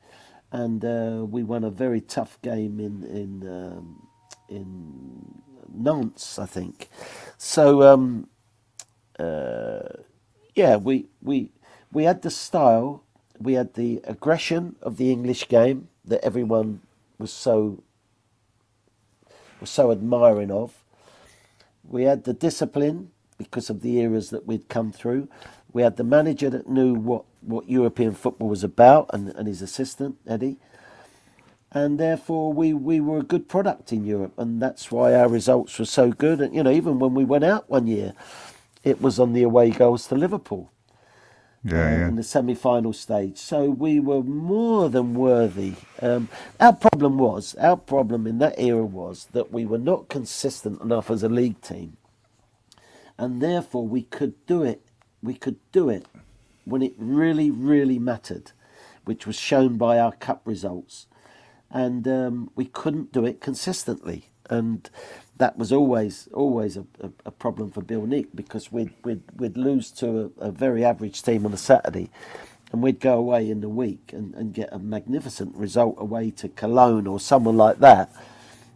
and uh, we won a very tough game in in um, in Nantes, I think. So um, uh, yeah, we we we had the style, we had the aggression of the English game that everyone was so was so admiring of. We had the discipline because of the eras that we'd come through. We had the manager that knew what, what European football was about and, and his assistant, Eddie. And therefore, we, we were a good product in Europe, and that's why our results were so good. And, you know, even when we went out one year, it was on the away goals to Liverpool. Yeah, uh, yeah. in the semi-final stage. So we were more than worthy. Um, our problem was, our problem in that era was that we were not consistent enough as a league team and therefore we could do it. We could do it when it really, really mattered, which was shown by our cup results, and um, we couldn't do it consistently, and that was always always a, a, a, problem for Bill Nick because we'd we'd, we'd lose to a, a very average team on a Saturday, and we'd go away in the week and, and get a magnificent result away to Cologne or someone like that,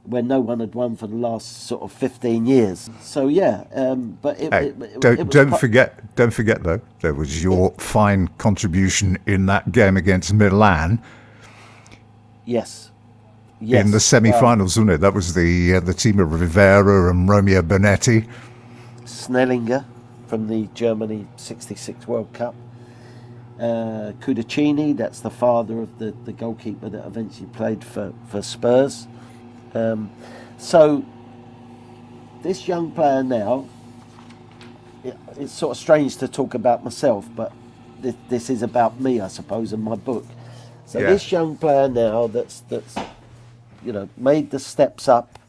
where no one had won for the last sort of fifteen years. So yeah, um, but it, Hey, it, it, don't don't forget don't forget though there was your fine contribution in that game against Milan Yes. Yes. in the semi-finals, wasn't it? That was the uh, the team of Rivera and Romeo Benetti. Schnellinger from the Germany 66 World Cup. Uh, Cudicini, that's the father of the, the goalkeeper that eventually played for, for Spurs. Um, so, this young player now, it, it's sort of strange to talk about myself, but this, this is about me, I suppose, and my book. So, Yeah. this young player now that's, that's, you know, made the steps up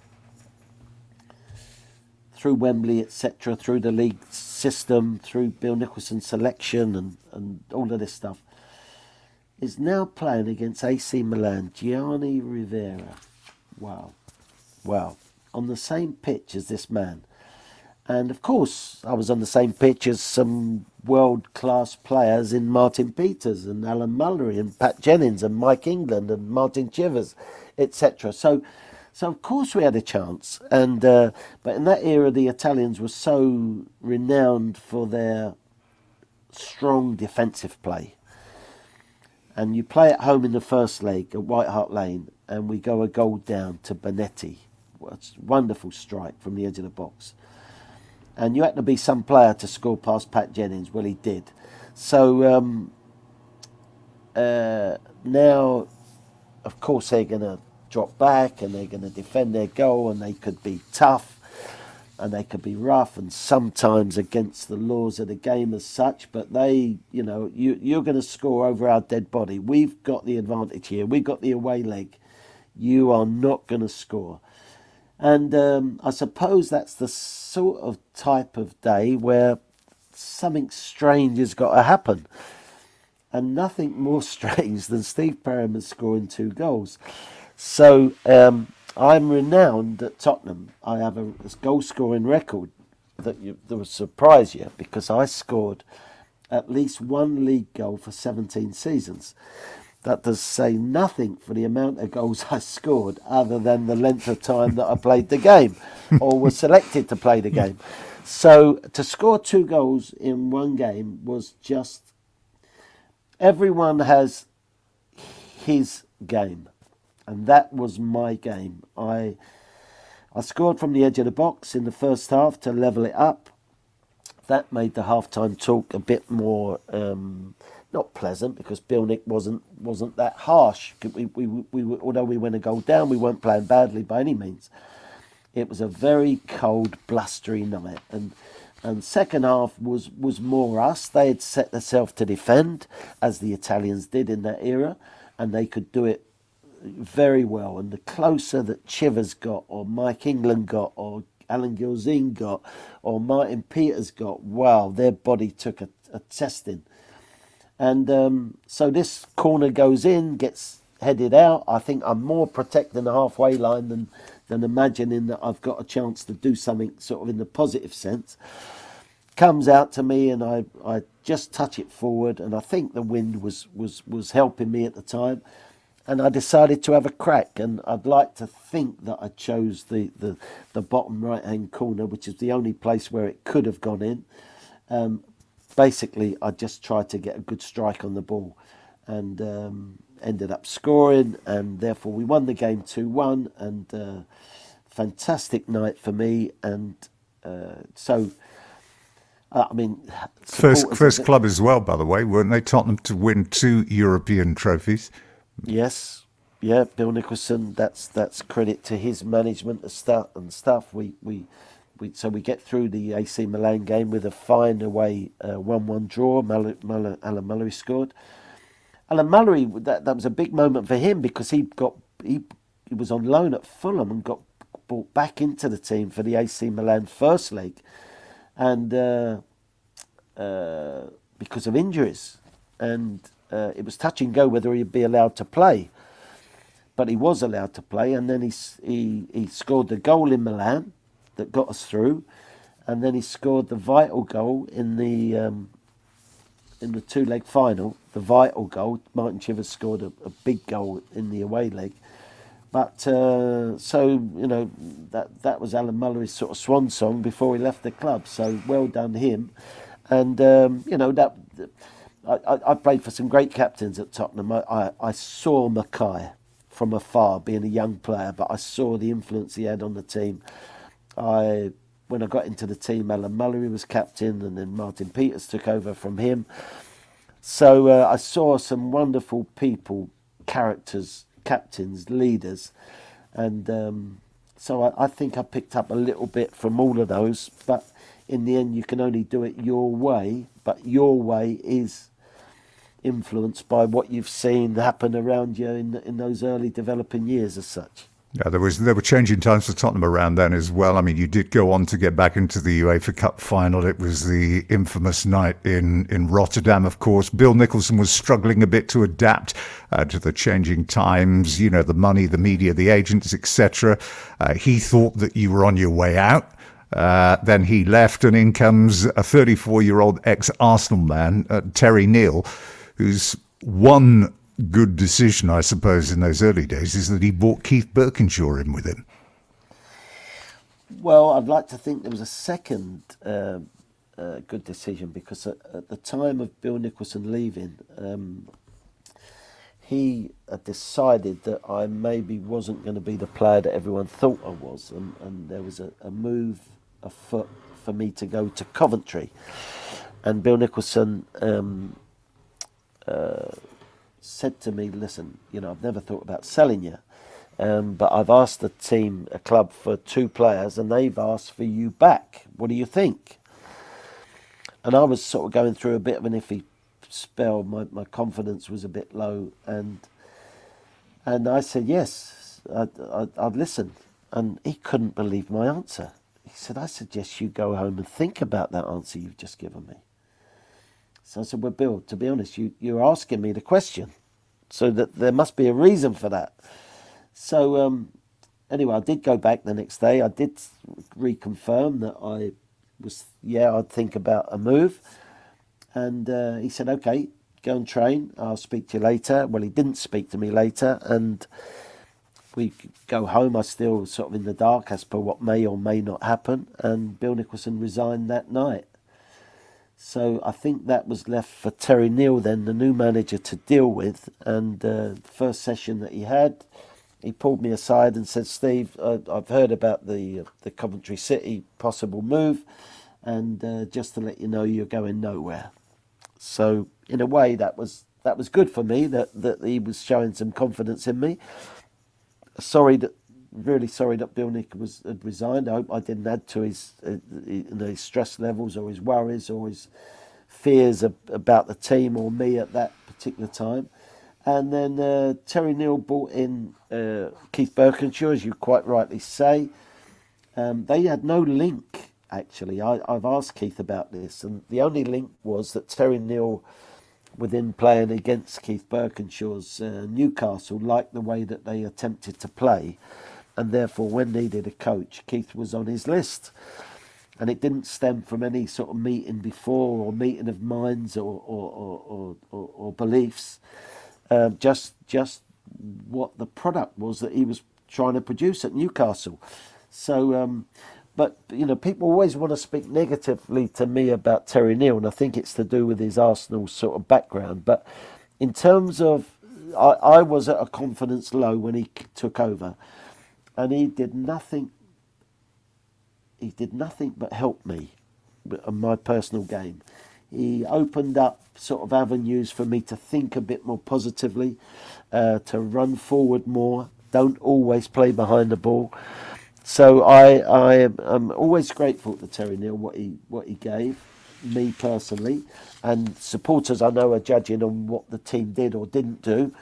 through Wembley, etc., through the league system, through Bill Nicholson's selection, and, and all of this stuff, is now playing against AC Milan. Gianni Rivera. Wow. Wow. On the same pitch as this man. And of course, I was on the same pitch as some world class players in Martin Peters and Alan Mullery and Pat Jennings and Mike England and Martin Chivers, etc. So, so of course we had a chance. And uh, but in that era, the Italians were so renowned for their strong defensive play. And you play at home in the first leg at White Hart Lane, and we go a goal down to Benetti. It's a wonderful strike from the edge of the box and you had to be some player to score past Pat Jennings. Well, he did. So um, uh, now, of course, they're going to drop back and they're going to defend their goal, and they could be tough and they could be rough and sometimes against the laws of the game as such. But they, you know, you, you're going to score over our dead body. We've got the advantage here. We've got the away leg. You are not going to score. And um, I suppose that's the sort of type of day where something strange has got to happen. And nothing more (laughs) strange than Steve Perryman scoring two goals. So um, I'm renowned at Tottenham. I have a goal scoring record that, you, that will surprise you because I scored at least one league goal for 17 seasons. That does say nothing for the amount of goals (laughs) I scored, other than the length of time that I played the game or was selected to play the (laughs) game. So to score two goals in one game was just. Everyone has his game, and that was my game. I I scored from the edge of the box in the first half to level it up. That made the halftime talk a bit more um, not pleasant because Bill Nick wasn't wasn't that harsh. We, we, we, we, although we went a goal down, we weren't playing badly by any means. It was a very cold, blustery night, and and second half was was more us. They had set themselves to defend, as the Italians did in that era, and they could do it very well. And the closer that Chivers got, or Mike England got, or Alan Gilzean got, or Martin Peters got, wow, their body took a, a testing. And um, so this corner goes in, gets headed out. I think I'm more protecting the halfway line than than imagining that I've got a chance to do something sort of in the positive sense. Comes out to me and I, I just touch it forward and I think the wind was, was, was helping me at the time. And I decided to have a crack and I'd like to think that I chose the, the, the bottom right hand corner, which is the only place where it could have gone in. Um, basically, I just tried to get a good strike on the ball and um, ended up scoring, and therefore we won the game 2 1. And uh, fantastic night for me. And uh, so, uh, I mean, First first club as well, by the way, weren't they? Tottenham to win two European trophies. Yes, yeah, Bill Nicholson. That's that's credit to his management and stuff. We we. We, so we get through the AC Milan game with a fine away uh, one-one draw. Mal- Mal- Alan Mullery scored. Alan Mullery, that, that was a big moment for him because he got he, he was on loan at Fulham and got brought back into the team for the AC Milan first leg, and uh, uh, because of injuries, and uh, it was touch and go whether he'd be allowed to play. But he was allowed to play, and then he he he scored the goal in Milan that got us through, and then he scored the vital goal in the um, in the two leg final, the vital goal. Martin Chivers scored a, a big goal in the away leg. But uh, so you know that that was Alan Mullery's sort of swan song before he left the club. So well done him, and um, you know that I, I, played for some great captains at Tottenham. I, I, I saw Mackay from afar, being a young player, but I saw the influence he had on the team. I when I got into the team, Alan Mullery was captain, and then Martin Peters took over from him. So uh, I saw some wonderful people, characters captains, leaders, and um, so I, I, think I picked up a little bit from all of those. But in the end, you can only do it your way. But your way is influenced by what you've seen happen around you in in those early developing years, as such. Yeah, there was there were changing times for Tottenham around then as well. I mean, you did go on to get back into the UEFA Cup final. It was the infamous night in in Rotterdam, of course. Bill Nicholson was struggling a bit to adapt uh, to the changing times. You know, the money, the media, the agents, etc. Uh, he thought that you were on your way out. Uh, then he left, and in comes a 34 year old ex Arsenal man, uh, Terry Neill, who's won good decision, I suppose, in those early days is that he brought Keith Burkinshaw in with him. Well, I'd like to think there was a second uh, uh, good decision because at, at, the time of Bill Nicholson leaving, um, he had decided that I maybe wasn't going to be the player that everyone thought I was, and, and there was a, a move afoot for me to go to Coventry. And Bill Nicholson um, uh, said to me, listen, you know, I've never thought about selling you. Um, but I've asked the team, a club, for two players, and they've asked for you back. What do you think? And I was sort of going through a bit of an iffy spell. My, my confidence was a bit low, and and I said yes, I'd, I'd, I'd listen. And he couldn't believe my answer. He said, "I suggest you go home and think about that answer you've just given me." So I said, Well, Bill, to be honest, you, you're asking me the question. So that there must be a reason for that. So um, anyway, I did go back the next day. I did reconfirm that I was, yeah, I'd think about a move. And uh, he said, okay, go and train. I'll speak to you later. Well, he didn't speak to me later. And we go home. I still sort of in the dark as per what may or may not happen. And Bill Nicholson resigned that night. So I think that was left for Terry Neill, then the new manager, to deal with. And uh, the first session that he had, he pulled me aside and said, "Steve, I, have heard about the the Coventry City possible move, and uh, just to let you know, you're going nowhere." So in a way, that was that was good for me that that he was showing some confidence in me. Sorry that really sorry that Bill Nick was had resigned. I hope I didn't add to his uh, his stress levels or his worries or his fears about the team or me at that particular time. And then uh, Terry Neill brought in uh, Keith Burkinshaw, as you quite rightly say. Um, they had no link, actually. I, I've asked Keith about this, and the only link was that Terry Neill, within playing against Keith Burkinshaw's uh, Newcastle, liked the way that they attempted to play and therefore, when needed a coach, Keith was on his list. And it didn't stem from any sort of meeting before or meeting of minds or, or, or, or, beliefs. Uh, just just what the product was that he was trying to produce at Newcastle. So, um, but you know, people always want to speak negatively to me about Terry Neill, and I think it's to do with his Arsenal sort of background. But in terms of, I, I was at a confidence low when he took over and he did nothing. He did nothing but help me on my personal game. He opened up sort of avenues for me to think a bit more positively, uh, to run forward more. Don't always play behind the ball. So I I am always grateful to Terry Neill what he what he gave me personally, and supporters I know are judging on what the team did or didn't do.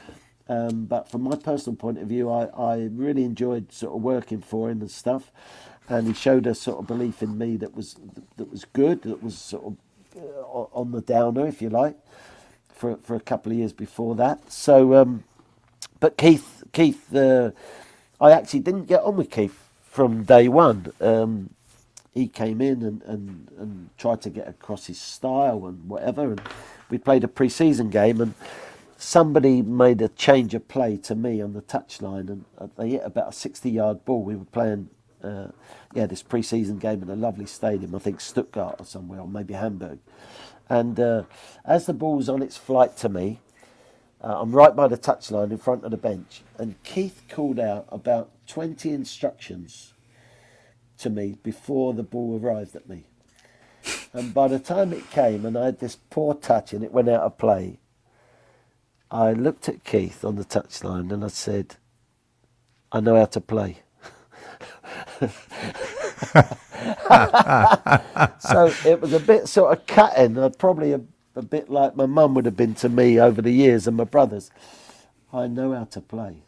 Um, but from my personal point of view, I, I really enjoyed sort of working for him and stuff, and he showed a sort of belief in me that was that was good, that was sort of uh, on the downer, if you like, for for a couple of years before that. So, um, but Keith, Keith, uh, I actually didn't get on with Keith from day one. Um, he came in and, and, and tried to get across his style and whatever. And we played a pre-season game and somebody made a change of play to me on the touchline and uh, they hit about a 60 yard ball. We were playing, uh, yeah, this pre-season game in a lovely stadium, I think Stuttgart or somewhere, or maybe Hamburg. And uh, as the ball's on its flight to me, uh, I'm right by the touchline in front of the bench, and Keith called out about 20 instructions to me before the ball arrived at me. And by the time it came and I had this poor touch and it went out of play, I looked at Keith on the touchline and I said, I know how to play. so it was a bit sort of cutting, uh, probably a, a bit like my mum would have been to me over the years and my brothers. I know how to play.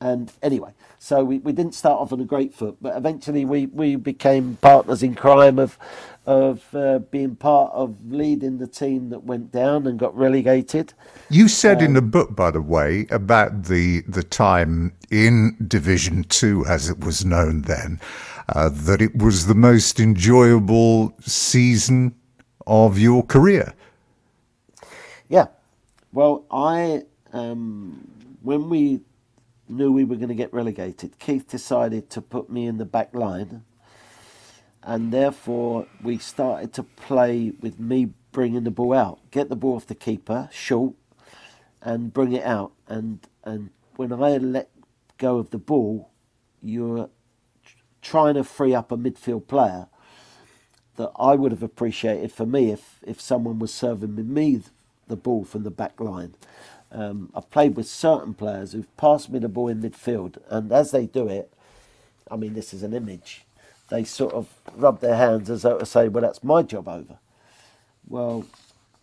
And anyway, so we, we didn't start off on a great foot, but eventually we, we became partners in crime of of uh, being part of leading the team that went down and got relegated. You said um, in the book, by the way, about the the time in Division Two, as it was known then, uh, that it was the most enjoyable season of your career. Yeah, well, I um, when we knew we were going to get relegated, Keith decided to put me in the back line and therefore we started to play with me bringing the ball out, get the ball off the keeper short, and bring it out. And and when I let go of the ball, you're trying to free up a midfield player that I would have appreciated for me if if someone was serving me the ball from the back line. Um, I've played with certain players who've passed me the ball in midfield, and as they do it, I mean, this is an image they sort of rub their hands as though to say, well, that's my job over. Well,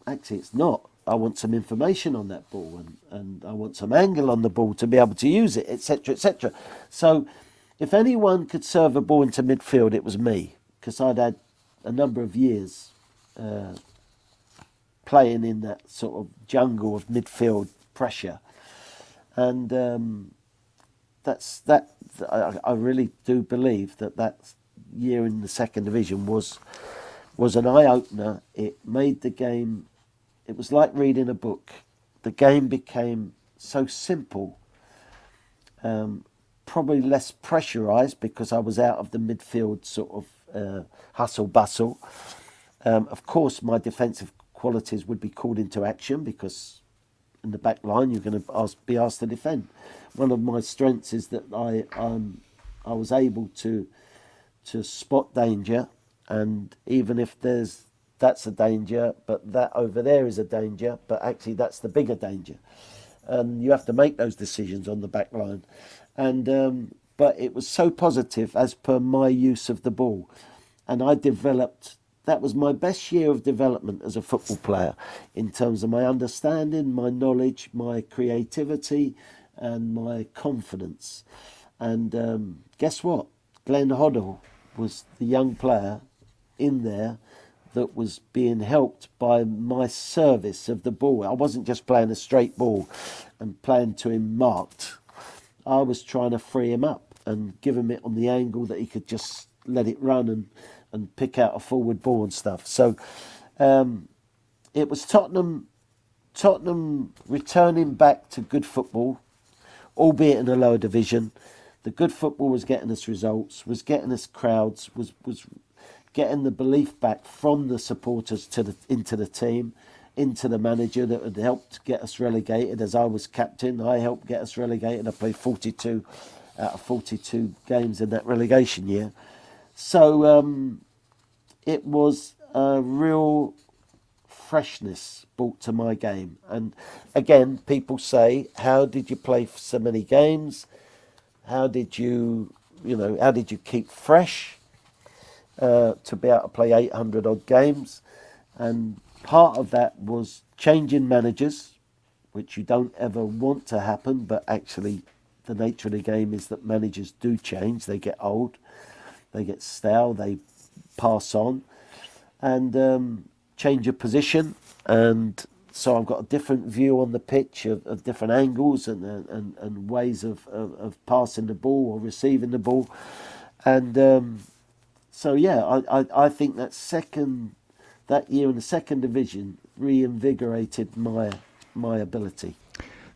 actually, it's not. I want some information on that ball and, and I want some angle on the ball to be able to use it, etc., etc. So, if anyone could serve a ball into midfield, it was me because I'd had a number of years uh, playing in that sort of jungle of midfield pressure, and um, that's that. I, I really do believe that that year in the second division was was an eye opener. It made the game. It was like reading a book. The game became so simple. Um, probably less pressurised because I was out of the midfield sort of uh, hustle bustle. Um, of course, my defensive qualities would be called into action because in the back line you're going to ask, be asked to defend. One of my strengths is that I um, I was able to to spot danger, and even if there's that's a danger, but that over there is a danger, but actually that's the bigger danger, and you have to make those decisions on the back line, and um, but it was so positive as per my use of the ball, and I developed. That was my best year of development as a football player, in terms of my understanding, my knowledge, my creativity, and my confidence. And um, guess what? Glenn Hoddle was the young player in there that was being helped by my service of the ball. I wasn't just playing a straight ball and playing to him marked. I was trying to free him up and give him it on the angle that he could just let it run and, and pick out a forward ball and stuff. So um, it was Tottenham Tottenham returning back to good football, albeit in a lower division the good football was getting us results, was getting us crowds, was was getting the belief back from the supporters to the into the team, into the manager that had helped get us relegated. As I was captain, I helped get us relegated. I played 42 out of 42 games in that relegation year. So um, it was a real freshness brought to my game. And again, people say, How did you play so many games? How did you, you know, how did you keep fresh uh, to be able to play 800 odd games? And part of that was changing managers, which you don't ever want to happen, but actually the nature of the game is that managers do change. They get old, they get stale, they pass on, and um, change of position. And so I've got a different view on the pitch of, of different angles and, and, and ways of, of, of, passing the ball or receiving the ball. And um, so yeah, I, I, I think that second that year in the second division reinvigorated my my ability.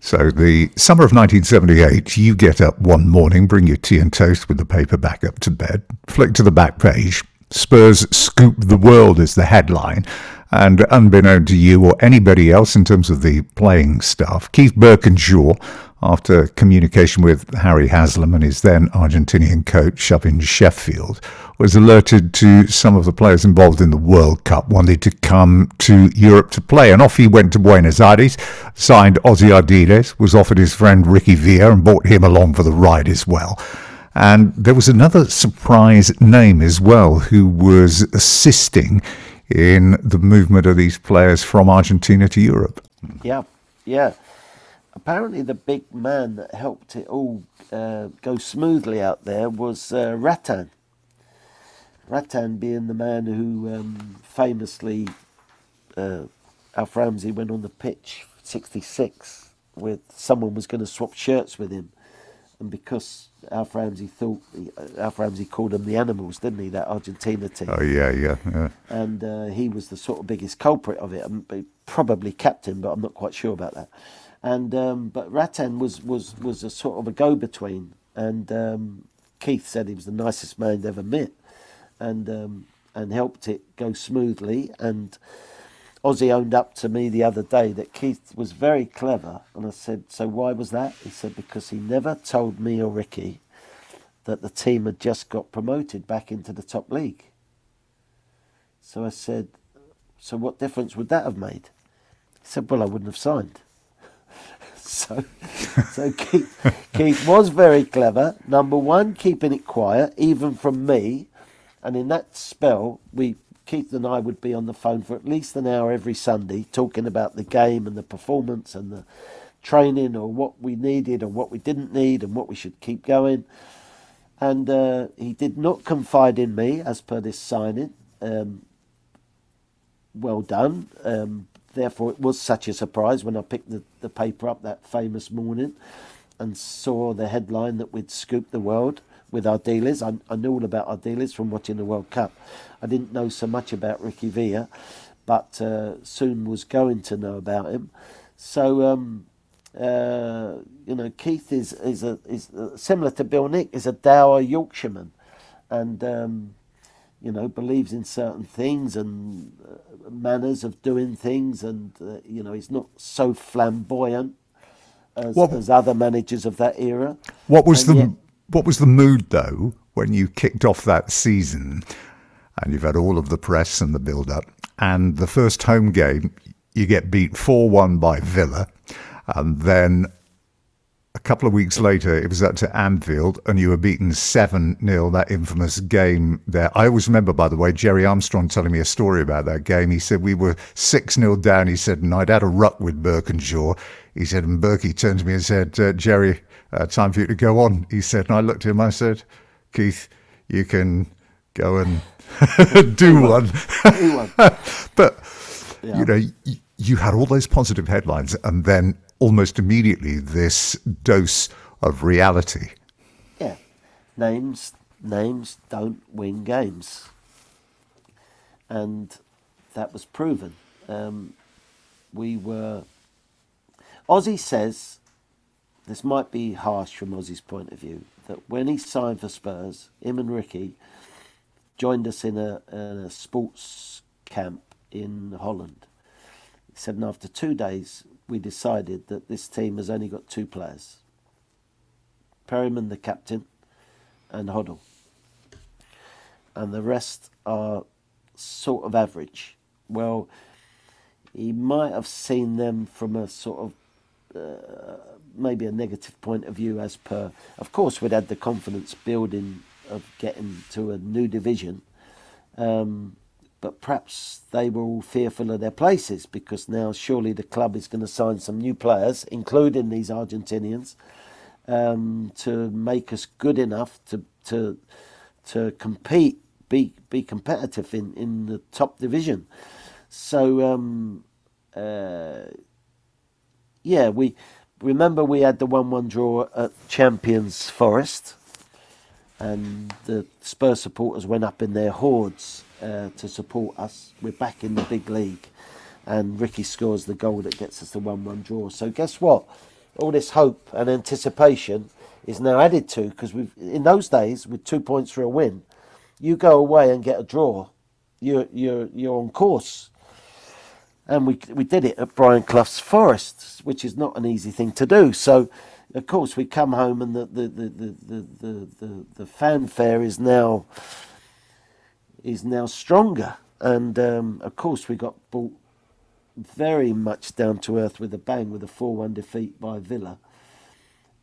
So, the summer of 1978, you get up one morning, bring your tea and toast with the paper back up to bed, flick to the back page. Spurs scoop the world is the headline. And unbeknown to you or anybody else in terms of the playing staff, Keith Burkinshaw, after communication with Harry Haslam and his then Argentinian coach up in Sheffield, was alerted to some of the players involved in the World Cup wanted to come to Europe to play. And off he went to Buenos Aires, signed Ossie Ardiles, was offered his friend Ricky Villa and brought him along for the ride as well. And there was another surprise name as well who was assisting in the movement of these players from Argentina to Europe. Yeah, yeah. Apparently, the big man that helped it all uh, go smoothly out there was uh, Rattín. Rattín being the man who um, famously, uh, Alf Ramsey went on the pitch 66 with someone was going to swap shirts with him. And because Alf Ramsey thought Alf Ramsey called them the animals, didn't he? That Argentina team. Oh yeah, yeah, yeah. And uh, he was the sort of biggest culprit of it. Probably captain, but I'm not quite sure about that. And um, but Rattín was was was a sort of a go-between, and um, Keith said he was the nicest man he'd ever met, and um, and helped it go smoothly. And Ossie owned up to me the other day that Keith was very clever, and I said, "So why was that?" He said, "Because he never told me or Ricky that the team had just got promoted back into the top league." So I said, "So what difference would that have made?" He said, "Well, I wouldn't have signed." (laughs) so, so Keith, Keith was very clever. Number one, keeping it quiet, even from me, and in that spell, we Keith and I would be on the phone for at least an hour every Sunday talking about the game and the performance and the training or what we needed or what we didn't need and what we should keep going. And uh, he did not confide in me as per this signing. Um, well done. Um, therefore, it was such a surprise when I picked the, the paper up that famous morning and saw the headline that we'd scooped the world with Ardiles. I, I knew all about Ardiles from watching the World Cup. I didn't know so much about Ricky Villa, but uh, soon was going to know about him. So, um, uh, you know, Keith is is a, is uh, similar to Bill Nick, is a dour Yorkshireman, and um, you know believes in certain things and uh, manners of doing things, and uh, you know he's not so flamboyant as, what, as other managers of that era. What was and the yet, what was the mood though when you kicked off that season? And you've had all of the press and the build up. And the first home game, you get beat 4 1 by Villa. And then a couple of weeks later, it was up to Anfield, and you were beaten 7 0, that infamous game there. I always remember, by the way, Gerry Armstrong telling me a story about that game. He said, We were 6 0 down. He said, and I'd had a ruck with Burkinshaw. He said, and Berkey turned to me and said, uh, Gerry, uh, time for you to go on. He said, and I looked at him, I said, Keith, you can go and (laughs) (laughs) do one. do one. (laughs) but, yeah. you know, you, you had all those positive headlines and then almost immediately this dose of reality. Yeah. Names names don't win games. And that was proven. Um, we were Ossie says this might be harsh from Ossie's point of view, that when he signed for Spurs, him and Ricky joined us in a, a sports camp in Holland. He said, and after two days, we decided that this team has only got two players Perryman, the captain, and Hoddle. And the rest are sort of average. Well, he might have seen them from a sort of uh, maybe a negative point of view as per. Of course, we'd had the confidence building of getting to a new division, um, but perhaps they were all fearful of their places because now surely the club is going to sign some new players, including these Argentinians, um, to make us good enough to to to compete, be be competitive in, in the top division. So. Um, uh, yeah, we remember we had the one-one draw at Champions Forest, and the Spurs supporters went up in their hordes uh, to support us. We're back in the big league, and Ricky scores the goal that gets us the one-one draw. So guess what? All this hope and anticipation is now added to because we've in those days with two points for a win, you go away and get a draw, you're you're you're on course. And we we did it at Brian Clough's Forest, which is not an easy thing to do. So of course, we come home and the the, the, the, the, the, the fanfare is now is now stronger. And um, of course, we got brought very much down to earth with a bang with a 4 1 defeat by Villa.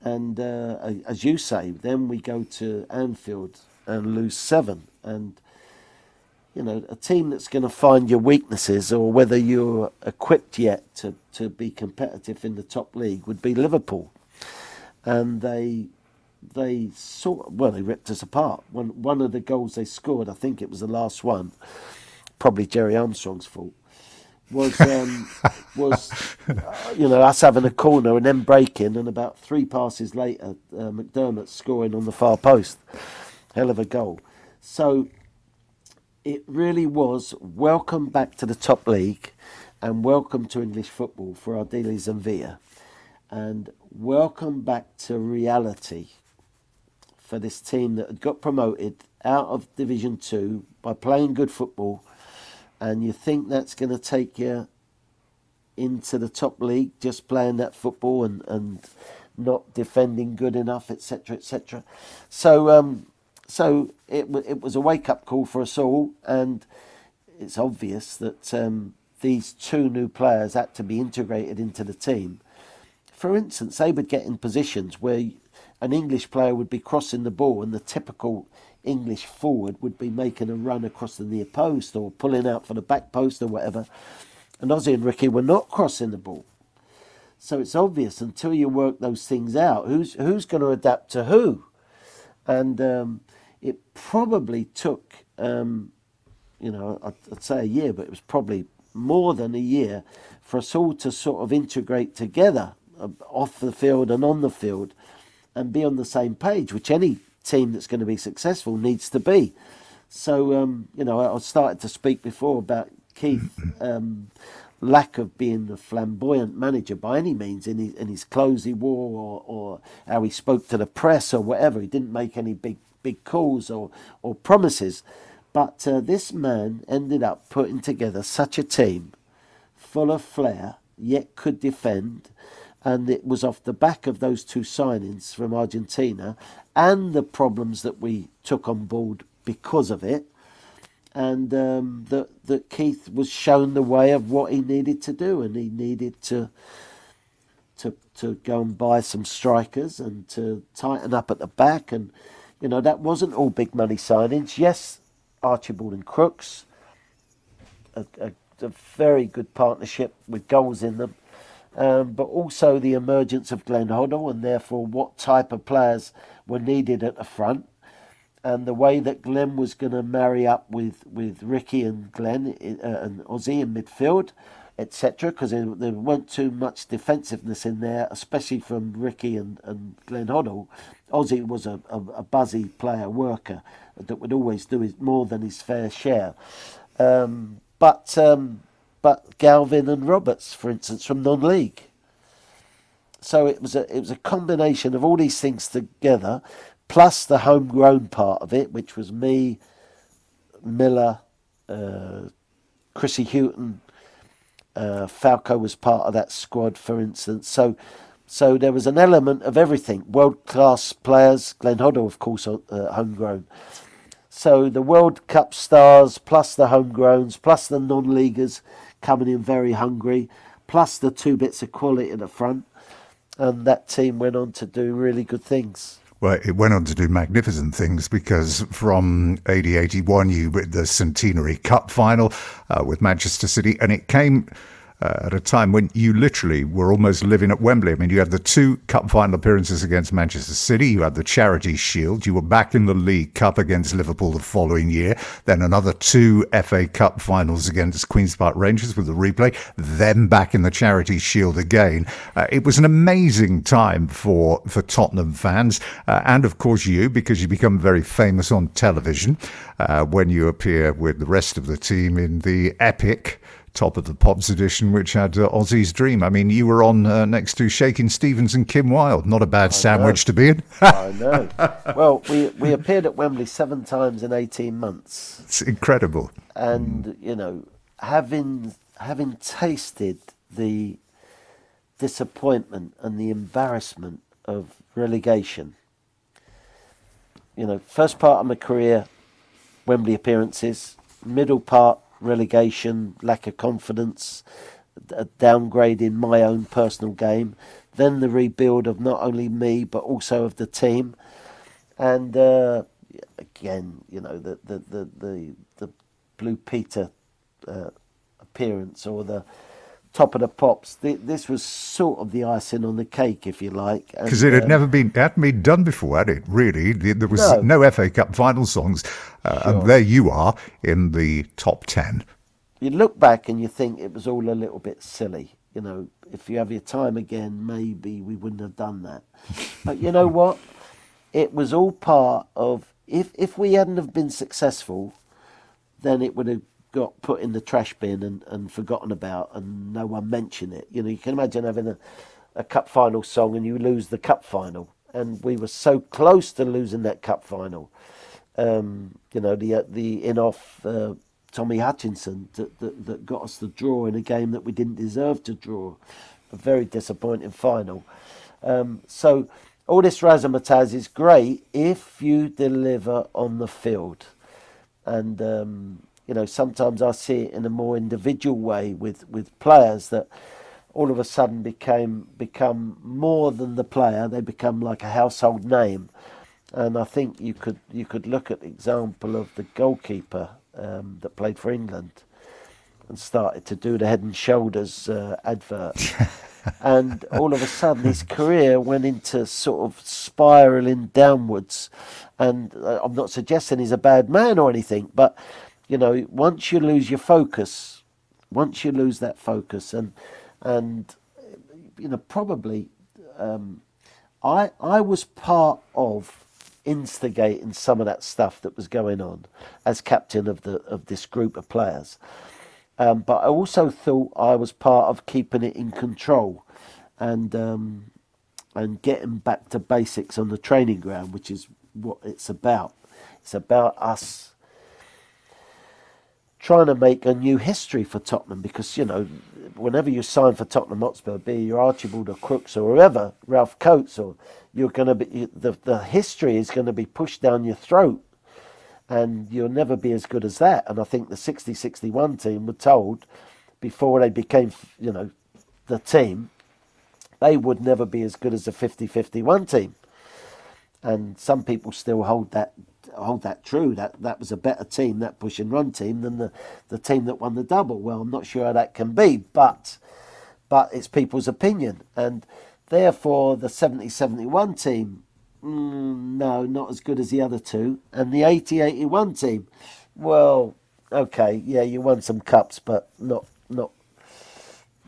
And uh, as you say, then we go to Anfield and lose seven. And, you know, a team that's going to find your weaknesses or whether you're equipped yet to, to be competitive in the top league would be Liverpool and they they sort well they ripped us apart. One one of the goals they scored, I think it was the last one, probably Gerry Armstrong's fault. Was um, (laughs) was uh, you know us having a corner and then breaking, and about three passes later, uh, McDermott scoring on the far post, hell of a goal. So it really was welcome back to the top league, and welcome to English football for our Ardiles and Villa and welcome back to reality for this team that had got promoted out of Division 2 by playing good football, and you think that's going to take you into the top league just playing that football and, and not defending good enough, etc., etc. So, um, so it it was a wake up call for us all, and it's obvious that um, these two new players had to be integrated into the team for instance, they would get in positions where an English player would be crossing the ball and the typical English forward would be making a run across the near post or pulling out for the back post or whatever. And Ossie and Ricky were not crossing the ball. So it's obvious until you work those things out, who's who's going to adapt to who, and um, it probably took, um, you know, I'd, I'd say a year, but it was probably more than a year for us all to sort of integrate together off the field and on the field and be on the same page, which any team that's going to be successful needs to be. So, um, you know, I started to speak before about Keith. (clears throat) Um, lack of being a flamboyant manager by any means in his, in his clothes he wore or, or how he spoke to the press or whatever. He didn't make any big big calls or, or promises. But uh, this man ended up putting together such a team full of flair, yet could defend, and it was off the back of those two signings from Argentina and the problems that we took on board because of it, and um, that that Keith was shown the way of what he needed to do, and he needed to to to go and buy some strikers and to tighten up at the back, and you know that wasn't all big money signings. Yes, Archibald and Crooks, a, a, a very good partnership with goals in them um, but also the emergence of Glenn Hoddle and therefore what type of players were needed at the front. And the way that Glenn was going to marry up with, with Ricky and Glenn uh, and Ossie in midfield, etc., because there, weren't too much defensiveness in there, especially from Ricky and, and Glenn Hoddle. Ossie was a, a, a buzzy player worker that would always do his, more than his fair share. Um, but um, but Galvin and Roberts, for instance, from non-league. So it was a it was a combination of all these things together, plus the homegrown part of it, which was me, Miller, uh, Chrissy Hughton, uh, Falco was part of that squad, for instance. So, so there was an element of everything. World class players, Glenn Hoddle, of course, uh, homegrown. So the World Cup stars, plus the homegrowns, plus the non-leaguers, coming in very hungry, plus the two bits of quality at the front. And that team went on to do really good things. Well, it went on to do magnificent things because from 80 81, you were the Centenary Cup final uh, with Manchester City, and it came uh, at a time when you literally were almost living at Wembley. I mean, you had the two cup final appearances against Manchester City, you had the Charity Shield, you were back in the League Cup against Liverpool the following year, then another two FA Cup finals against Queen's Park Rangers with the replay, then back in the Charity Shield again. Uh, it was an amazing time for, for Tottenham fans, uh, and of course you, because you become very famous on television uh, when you appear with the rest of the team in the epic top of the Pops edition, which had uh, Ossie's Dream. I mean, you were on uh, next to Shakin' Stevens and Kim Wilde. Not a bad I sandwich know. to be in. I know. (laughs) Well, we, we appeared at Wembley seven times in 18 months. It's incredible. And, mm. you know, having having tasted the disappointment and the embarrassment of relegation, you know, first part of my career, Wembley appearances, middle part, relegation, lack of confidence, a downgrade in my own personal game, then the rebuild of not only me but also of the team, and uh, again, you know, the the the the, the Blue Peter uh, appearance or the top of the pops. This was sort of the icing on the cake, if you like. Because it had um, never been, hadn't been done before, had it? Really, there was no, no FA Cup final songs, uh, sure. and there you are in the top ten. You look back and you think it was all a little bit silly. You know, if you have your time again, maybe we wouldn't have done that. (laughs) but you know what? It was all part of. If if we hadn't have been successful, then it would have got put in the trash bin and, and forgotten about and no one mentioned it. You know, you can imagine having a, a cup final song and you lose the cup final. And we were so close to losing that cup final. Um, you know, the uh, the in off uh, Tommy Hutchison that, that, that got us the draw in a game that we didn't deserve to draw. A very disappointing final. Um, so all this razzmatazz is great if you deliver on the field. And um, you know, sometimes I see it in a more individual way with, with players that all of a sudden became become more than the player. They become like a household name, and I think you could you could look at the example of the goalkeeper um, that played for England and started to do the Head and Shoulders uh, advert. (laughs) and all of a sudden, his career went into sort of spiraling downwards. And uh, I'm not suggesting he's a bad man or anything, but you know, once you lose your focus, once you lose that focus, and and you know, probably, um, I I was part of instigating some of that stuff that was going on as captain of the of this group of players. Um, but I also thought I was part of keeping it in control, and um, and getting back to basics on the training ground, which is what it's about. It's about us trying to make a new history for Tottenham because, you know, whenever you sign for Tottenham Hotspur, be your Archibald or Crooks or whoever, Ralph Coates, or you're going to be, the, the history is going to be pushed down your throat and you'll never be as good as that. And I think the 60 61 team were told before they became, you know, the team, they would never be as good as the 50 51 team. And some people still hold that hold that true. That that was a better team, that push and run team, than the, the team that won the double. Well, I'm not sure how that can be, but but it's people's opinion, and therefore the 70-71 team, mm, no, not as good as the other two, and the 80-81 team, well, okay, yeah, you won some cups, but not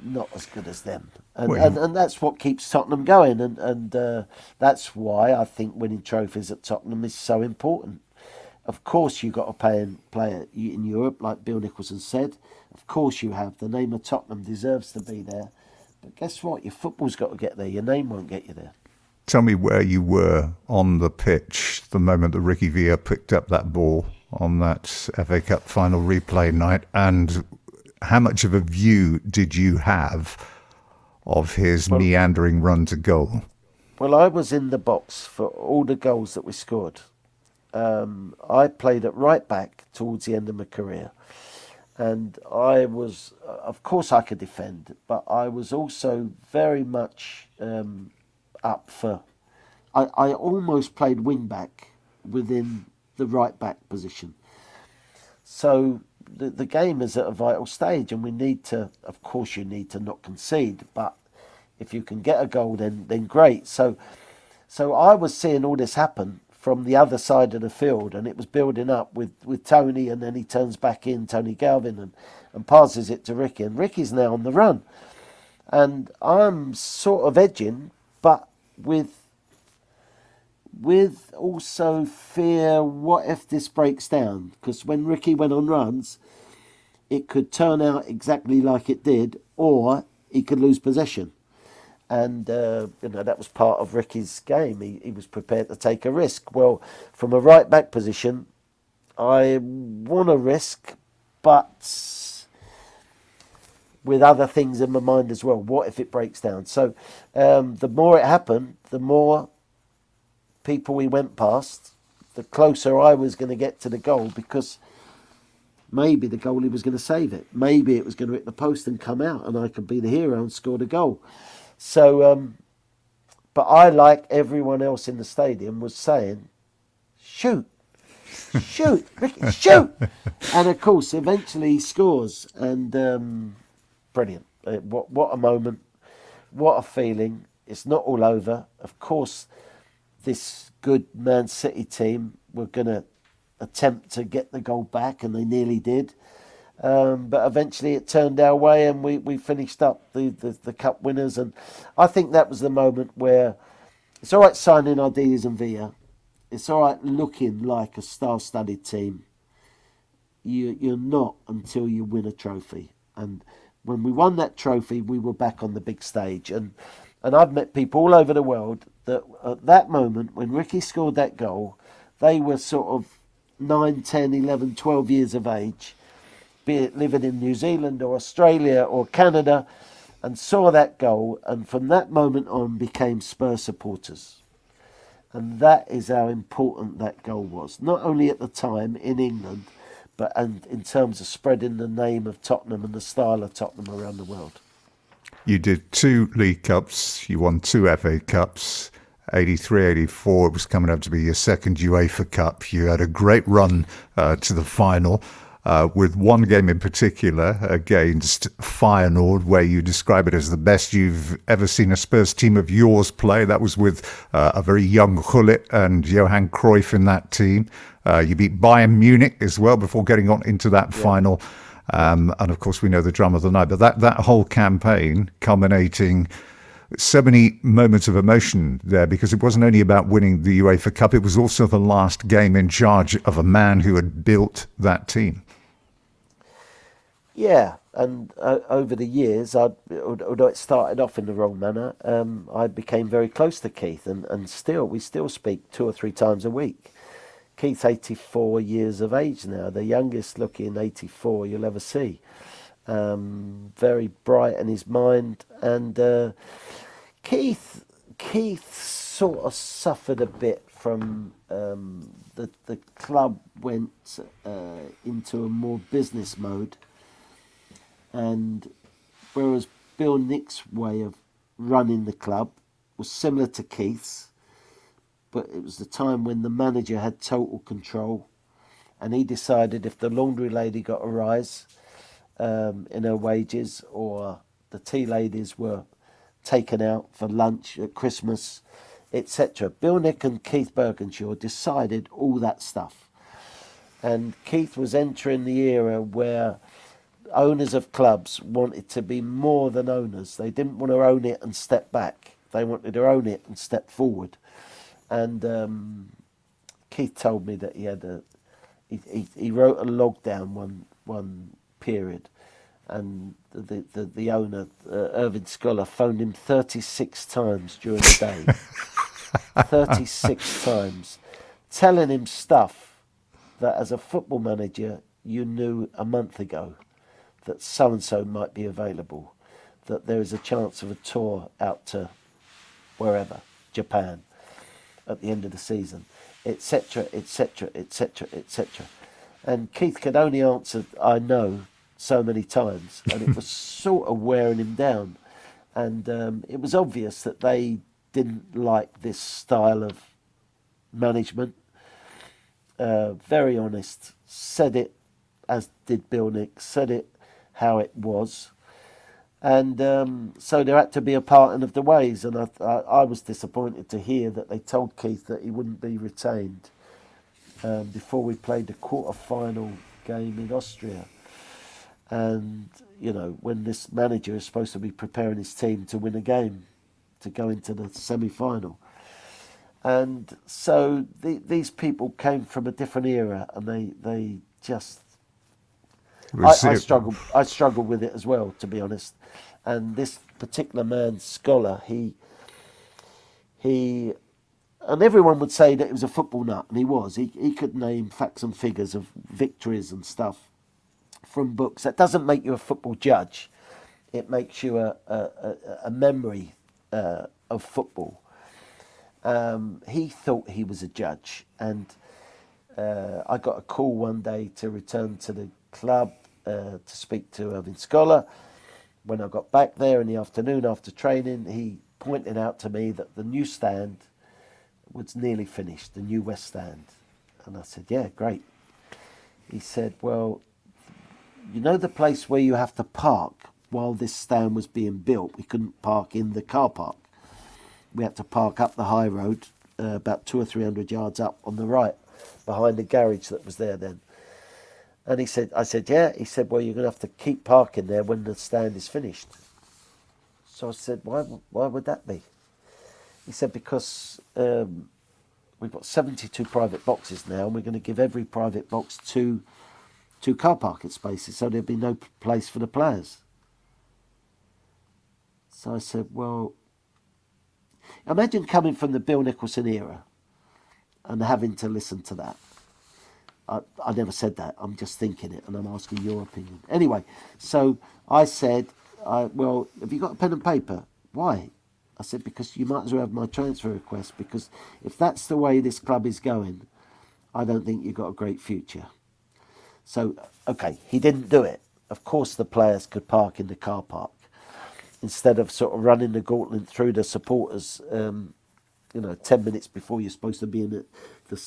not as good as them. And, well, and, and, that's what keeps Tottenham going. And, and uh, that's why I think winning trophies at Tottenham is so important. Of course, you've got to pay and play in Europe, like Bill Nicholson said. Of course, you have. The name of Tottenham deserves to be there. But guess what? Your football's got to get there. Your name won't get you there. Tell me where you were on the pitch the moment that Ricky Villa picked up that ball on that FA Cup final replay night and how much of a view did you have of his well, meandering run to goal? Well, I was in the box for all the goals that we scored. Um, I played at right back towards the end of my career. And I was, of course, I could defend, but I was also very much um, up for. I, I almost played wing back within the right back position. So the, the game is at a vital stage, and we need to. Of course, you need to not concede, but if you can get a goal, then then great. So, so I was seeing all this happen from the other side of the field, and it was building up with, with Tony, and then he turns back in, Tony Galvin, and, and passes it to Ricky, and Ricky's now on the run. And I'm sort of edging, but with with also fear what if this breaks down? Because when Ricky went on runs, it could turn out exactly like it did, or he could lose possession and uh, you know that was part of Ricky's game. He, he was prepared to take a risk. Well, from a right back position, I want to risk, but with other things in my mind as well. What if it breaks down? So um, the more it happened, the more people we went past, the closer I was going to get to the goal because maybe the goalie was going to save it. Maybe it was going to hit the post and come out, and I could be the hero and score the goal. So, um, but I, like everyone else in the stadium, was saying, shoot, shoot, Ricky, (laughs) shoot. and of course, eventually he scores. And um, brilliant. Uh, what, what a moment. What a feeling. It's not all over. Of course, this good Man City team were going to attempt to get the goal back, and they nearly did. Um, but eventually it turned our way and we, we finished up the, the, the, cup winners. And I think that was the moment where it's all right signing Ardiles and Villa. It's all right looking like a star studded team. You, you're not until you win a trophy. And when we won that trophy, we were back on the big stage. And, and I've met people all over the world that at that moment, when Ricky scored that goal, they were sort of 9, 10, 11, 12 years of age be it living in New Zealand or Australia or Canada, and saw that goal, and from that moment on became Spurs supporters. And that is how important that goal was, not only at the time in England, but and in terms of spreading the name of Tottenham and the style of Tottenham around the world. You did two League Cups, you won two FA Cups. 83 84 it was coming up to be your second UEFA Cup. You had a great run uh, to the final uh, with one game in particular against Feyenoord, where you describe it as the best you've ever seen a Spurs team of yours play. That was with uh, a very young Gullit and Johan Cruyff in that team. Uh, you beat Bayern Munich as well before getting on into that yeah. final. Um, and of course, we know the drama of the night. But that, that whole campaign culminating so many moments of emotion there because it wasn't only about winning the UEFA Cup, it was also the last game in charge of a man who had built that team. Yeah, and uh, over the years, I'd, although it started off in the wrong manner, um, I became very close to Keith, and, and still we still speak two or three times a week. Keith's 84 years of age now, the youngest looking 84 you'll ever see. Um, very bright in his mind, and uh, Keith Keith sort of suffered a bit from um, the the club went uh, into a more business mode. And whereas Bill Nick's way of running the club was similar to Keith's, but it was the time when the manager had total control, and he decided if the laundry lady got a rise um, in her wages or the tea ladies were taken out for lunch at Christmas, etc. Bill Nick and Keith Burkinshaw decided all that stuff. And Keith was entering the era where owners of clubs wanted to be more than owners. They didn't want to own it and step back. They wanted to own it and step forward. And um, Keith told me that he had a he, he, he, wrote a log down one one period, and the the, the owner uh, Irving Scholar phoned him thirty six times during the day. (laughs) thirty six times, telling him stuff that as a football manager you knew a month ago that so and so might be available, that there is a chance of a tour out to wherever, Japan, at the end of the season, etc., etc., etc., etc. And Keith could only answer, I know, so many times, and it was (laughs) sort of wearing him down. And um, it was obvious that they didn't like this style of management. Uh, very honest, said it as did Bill Nick, said it how it was. And um, so there had to be a parting of the ways. And I, I, I, was disappointed to hear that they told Keith that he wouldn't be retained um, before we played the quarter final game in Austria. And, you know, when this manager is supposed to be preparing his team to win a game, to go into the semi final. And so the, these people came from a different era and they, they just I, I struggled. I struggled with it as well, to be honest. And this particular man, scholar, he he, and everyone would say that he was a football nut, and he was. He he could name facts and figures of victories and stuff from books. That doesn't make you a football judge. It makes you a a, a memory uh, of football. Um, he thought he was a judge, and uh, I got a call one day to return to the club uh, to speak to Irving Scholar. When I got back there in the afternoon after training, he pointed out to me that the new stand was nearly finished, the new West Stand. And I said, Yeah, great. He said, Well, you know the place where you have to park while this stand was being built? We couldn't park in the car park. We had to park up the high road, uh, about two or three hundred yards up on the right, behind the garage that was there then. And he said, I said, yeah. He said, well, you're going to have to keep parking there when the stand is finished. So I said, why, why would that be? He said, because um, we've got 72 private boxes now, and we're going to give every private box two, two car parking spaces, so there'd be no place for the players. So I said, well, imagine coming from the Bill Nicholson era and having to listen to that. I, I never said that. I'm just thinking it, and I'm asking your opinion. Anyway, so I said, I, well, have you got a pen and paper? Why? I said, because you might as well have my transfer request, because if that's the way this club is going, I don't think you've got a great future. So, okay, he didn't do it. Of course, the players could park in the car park instead of sort of running the gauntlet through the supporters, um, you know, 10 minutes before you're supposed to be in the,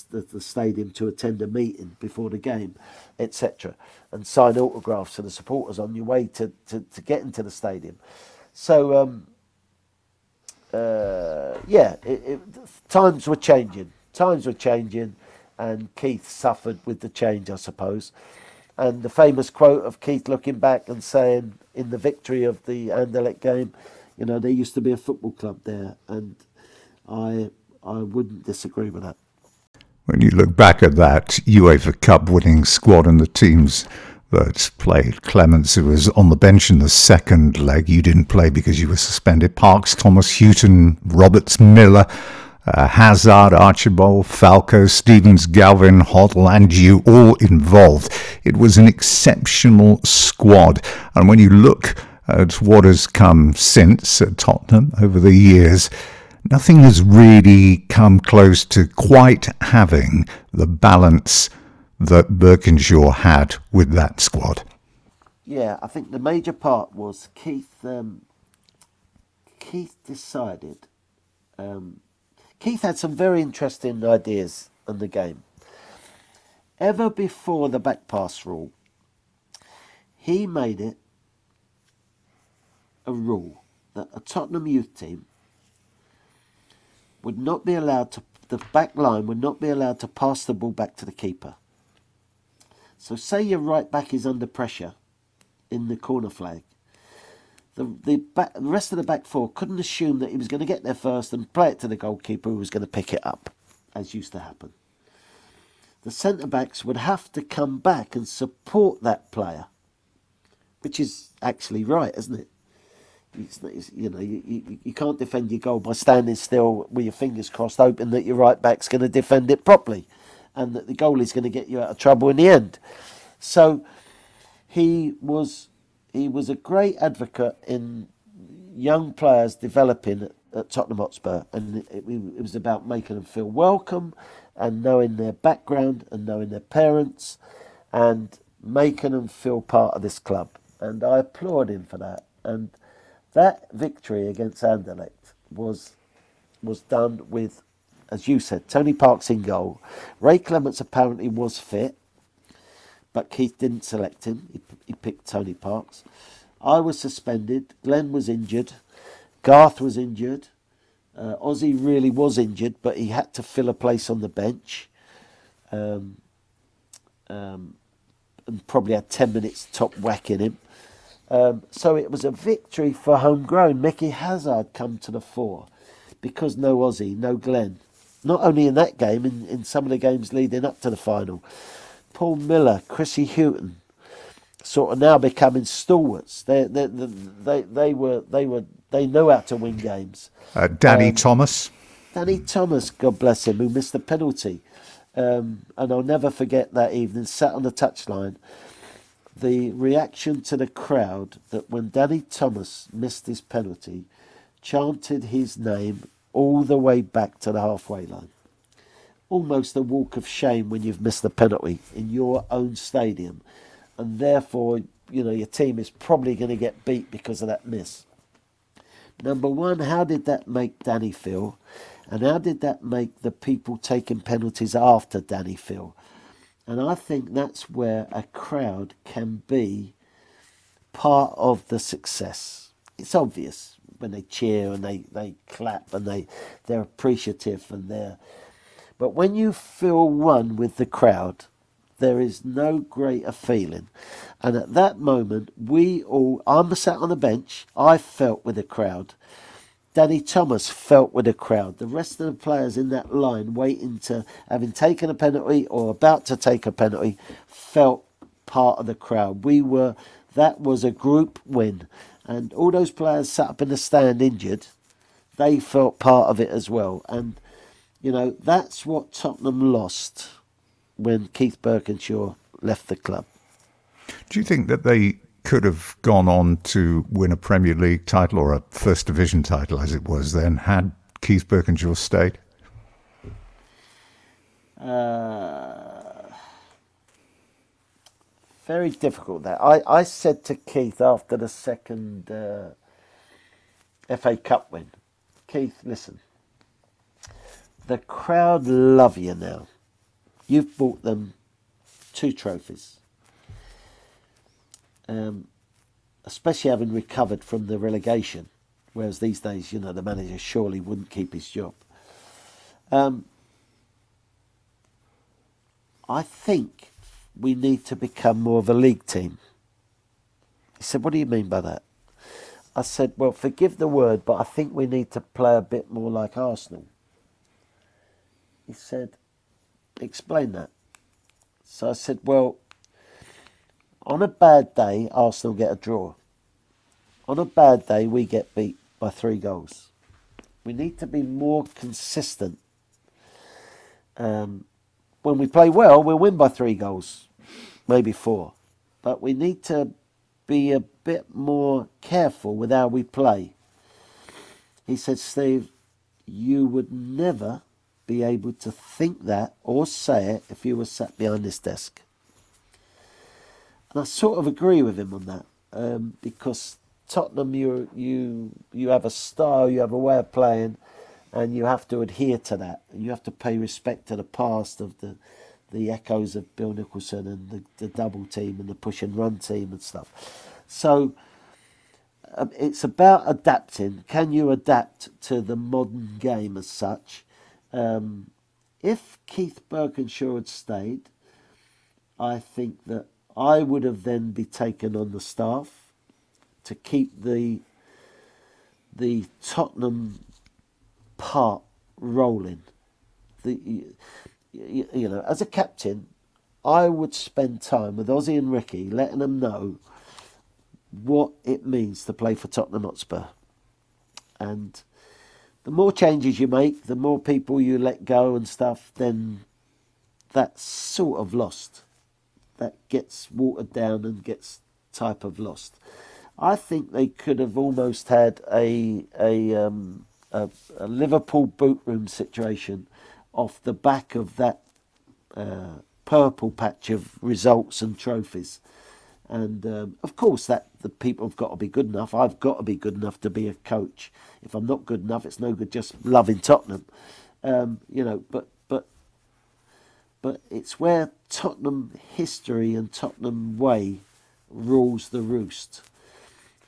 the, the stadium to attend a meeting before the game, etc., and sign autographs to the supporters on your way to, to, to get into the stadium. So, um, uh, yeah, it, it, times were changing. Times were changing, and Keith suffered with the change, I suppose. And the famous quote of Keith looking back and saying, in the victory of the Anderlecht game, you know, there used to be a football club there, and I I wouldn't disagree with that. When you look back at that UEFA Cup winning squad and the teams that played, Clements, who was on the bench in the second leg, you didn't play because you were suspended. Parks, Thomas Hughton, Roberts, Miller, uh, Hazard, Archibald, Falco, Stevens, Galvin, Hoddle, and you all involved. It was an exceptional squad. And when you look at what has come since at Tottenham over the years, nothing has really come close to quite having the balance that Burkinshaw had with that squad. Yeah, I think the major part was Keith. Um, Keith decided. Um, Keith had some very interesting ideas on the game. Ever before the back pass rule, he made it a rule that a Tottenham youth team would not be allowed to, the back line would not be allowed to pass the ball back to the keeper. So, say your right back is under pressure in the corner flag. The, the, back, the rest of the back four couldn't assume that he was going to get there first and play it to the goalkeeper who was going to pick it up, as used to happen. The centre backs would have to come back and support that player, which is actually right, isn't it? It's, it's, you know, you, you, you can't defend your goal by standing still with your fingers crossed, hoping that your right back's going to defend it properly, and that the goalie's going to get you out of trouble in the end. So he was he was a great advocate in young players developing at, Tottenham Hotspur, and it, it was about making them feel welcome, and knowing their background, and knowing their parents, and making them feel part of this club. And I applaud him for that. And that victory against Anderlecht was was done with, as you said, Tony Parks in goal. Ray Clements apparently was fit, but Keith didn't select him. He, he picked Tony Parks. I was suspended. Glenn was injured. Garth was injured. Uh, Ossie really was injured, but he had to fill a place on the bench. Um, um, and probably had 10 minutes top whack in him. Um, so it was a victory for homegrown. Mickey Hazard come to the fore because no Ossie, no Glenn. Not only in that game, in, in some of the games leading up to the final. Paul Miller, Chrissy Hughton, sort of now becoming stalwarts. They, they, they, they were, they were, they know how to win games. Uh, Danny um, Thomas. Danny Thomas, God bless him, who missed the penalty. Um, and I'll never forget that evening, sat on the touchline. The reaction to the crowd that when Danny Thomas missed his penalty, chanted his name all the way back to the halfway line. Almost a walk of shame when you've missed the penalty in your own stadium, and therefore, you know, your team is probably going to get beat because of that miss. Number one, how did that make Danny feel? And how did that make the people taking penalties after Danny feel? And I think that's where a crowd can be part of the success. It's obvious when they cheer and they, they clap and they, they're appreciative and they're but when you feel one with the crowd, there is no greater feeling. And at that moment, we all, I'm sat on the bench, I felt with the crowd. Danny Thomas felt with the crowd. The rest of the players in that line, waiting to, having taken a penalty or about to take a penalty, felt part of the crowd. We were, that was a group win. And all those players sat up in the stand injured, they felt part of it as well. And, you know, that's what Tottenham lost when Keith Burkinshaw left the club. Do you think that they could have gone on to win a Premier League title or a First Division title, as it was then, had Keith Burkinshaw stayed? Uh, very difficult there. I, I said to Keith after the second uh, FA Cup win, Keith, listen, the crowd love you now. You've bought them two trophies um, especially having recovered from the relegation. Whereas these days, you know, the manager surely wouldn't keep his job. Um, I think we need to become more of a league team. He said, What do you mean by that? I said, Well, forgive the word, but I think we need to play a bit more like Arsenal. He said, Explain that. So I said, Well, on a bad day, Arsenal get a draw. On a bad day, we get beat by three goals. We need to be more consistent. Um, when we play well, we'll win by three goals, maybe four. But we need to be a bit more careful with how we play. He said, Steve, you would never be able to think that or say it if you were sat behind this desk. And I sort of agree with him on that um, because Tottenham, you you you have a style, you have a way of playing, and you have to adhere to that. You have to pay respect to the past of the the echoes of Bill Nicholson and the, the double team and the push and run team and stuff. So um, it's about adapting. Can you adapt to the modern game as such? Um, if Keith Burkinshaw had stayed, I think that I would have then be taken on the staff to keep the the Tottenham part rolling. The you, you know, as a captain, I would spend time with Ossie and Ricky, letting them know what it means to play for Tottenham Hotspur. And the more changes you make, the more people you let go and stuff, then that's sort of lost that gets watered down and gets type of lost. I think they could have almost had a a, um, a, a Liverpool boot room situation off the back of that uh, purple patch of results and trophies. And um, of course, that the people have got to be good enough. I've got to be good enough to be a coach. If I'm not good enough, it's no good just loving Tottenham. Um, you know, but but but it's where Tottenham history and Tottenham way rules the roost.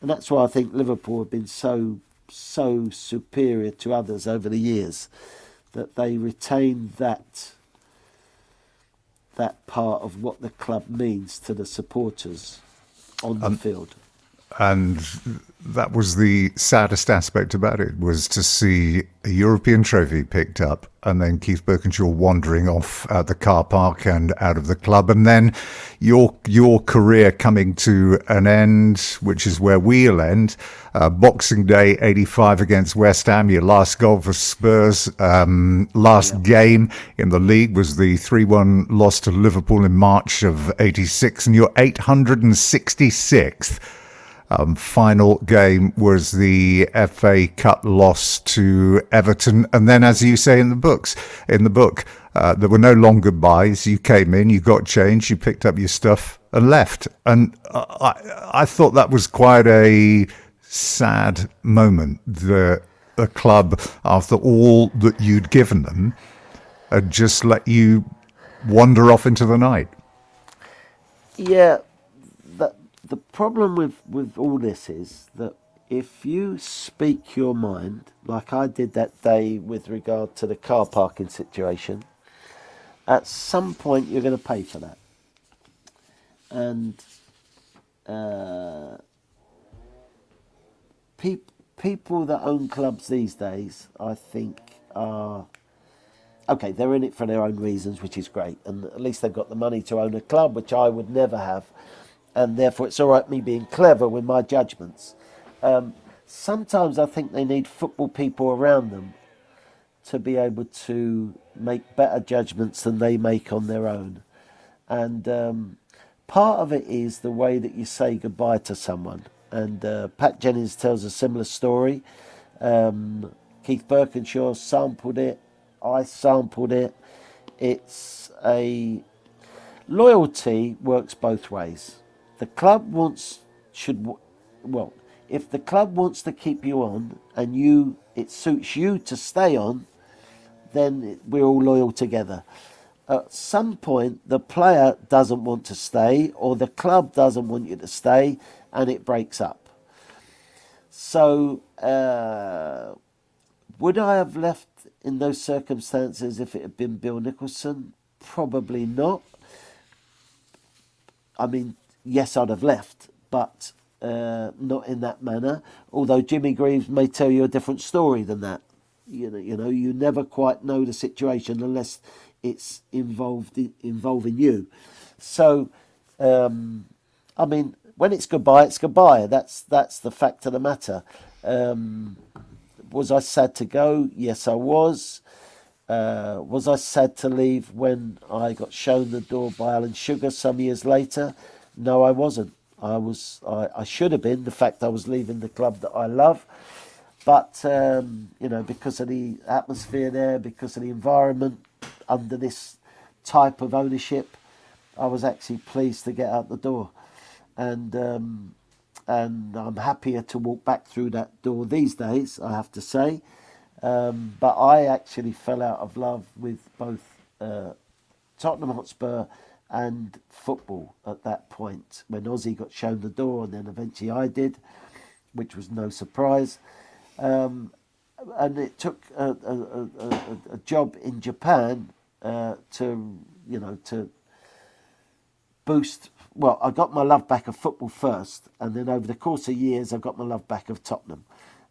And that's why I think Liverpool have been so so superior to others over the years that they retain that that part of what the club means to the supporters on the um, field and that was the saddest aspect about it was to see a European trophy picked up and then Keith Burkinshaw wandering off at the car park and out of the club and then your your career coming to an end which is where we'll end uh, Boxing Day 85 against West Ham your last goal for Spurs um, last yeah. game in the league was the 3-1 loss to Liverpool in March of 86 and your 866th um, final game was the FA Cup loss to Everton, and then, as you say in the books, in the book, uh, there were no long goodbyes. You came in, you got changed, you picked up your stuff and left, and I, I thought that was quite a sad moment. The the club, after all that you'd given them, had just let you wander off into the night. Yeah, the problem with, with all this is that if you speak your mind, like I did that day with regard to the car parking situation, at some point you're going to pay for that. And uh, pe- people that own clubs these days, I think, are okay. They're in it for their own reasons, which is great, and at least they've got the money to own a club, which I would never have and therefore it's all right me being clever with my judgments. Um, sometimes I think they need football people around them to be able to make better judgments than they make on their own. And um, part of it is the way that you say goodbye to someone. And uh, Pat Jennings tells a similar story. Um, Keith Burkinshaw sampled it. I sampled it. It's a loyalty works both ways the club wants should well if the club wants to keep you on and you it suits you to stay on then we're all loyal together. At some point the player doesn't want to stay or the club doesn't want you to stay and it breaks up. So uh, would i have left in those circumstances if it had been bill nicholson? Probably not. I mean yes, I'd have left, but uh, not in that manner. Although Jimmy Greaves may tell you a different story than that. You know, you know, you never quite know the situation unless it's involved involving you. So, um, I mean, when it's goodbye, it's goodbye. That's that's the fact of the matter. Um, was I sad to go? Yes, I was. Uh, was I sad to leave when I got shown the door by Alan Sugar some years later? No, I wasn't. I was. I, I should have been. The fact I was leaving the club that I love, but um, you know, because of the atmosphere there, because of the environment under this type of ownership, I was actually pleased to get out the door, and um, and I'm happier to walk back through that door these days. I have to say, um, but I actually fell out of love with both uh, Tottenham Hotspur and football at that point when Ossie got shown the door, and then eventually I did, which was no surprise. Um, and it took a, a, a, a job in Japan uh, to, you know, to boost. Well, I got my love back of football first, and then over the course of years, I got my love back of Tottenham,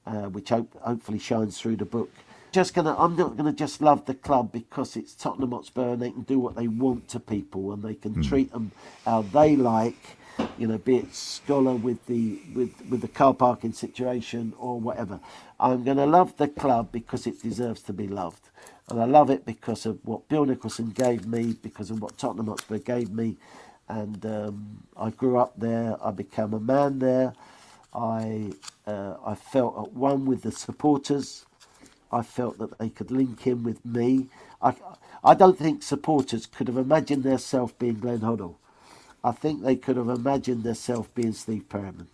uh, which hope, hopefully shines through the book just gonna I'm not gonna just love the club because it's Tottenham Hotspur and they can do what they want to people and they can mm. treat them how they like. You know, be it Scholar with the with with the car parking situation or whatever. I'm gonna love the club because it deserves to be loved, and I love it because of what Bill Nicholson gave me, because of what Tottenham Hotspur gave me, and um, I grew up there. I became a man there. I uh, I felt at one with the supporters. I felt that they could link in with me. I, I don't think supporters could have imagined themselves being Glenn Hoddle. I think they could have imagined themselves being Steve Perryman,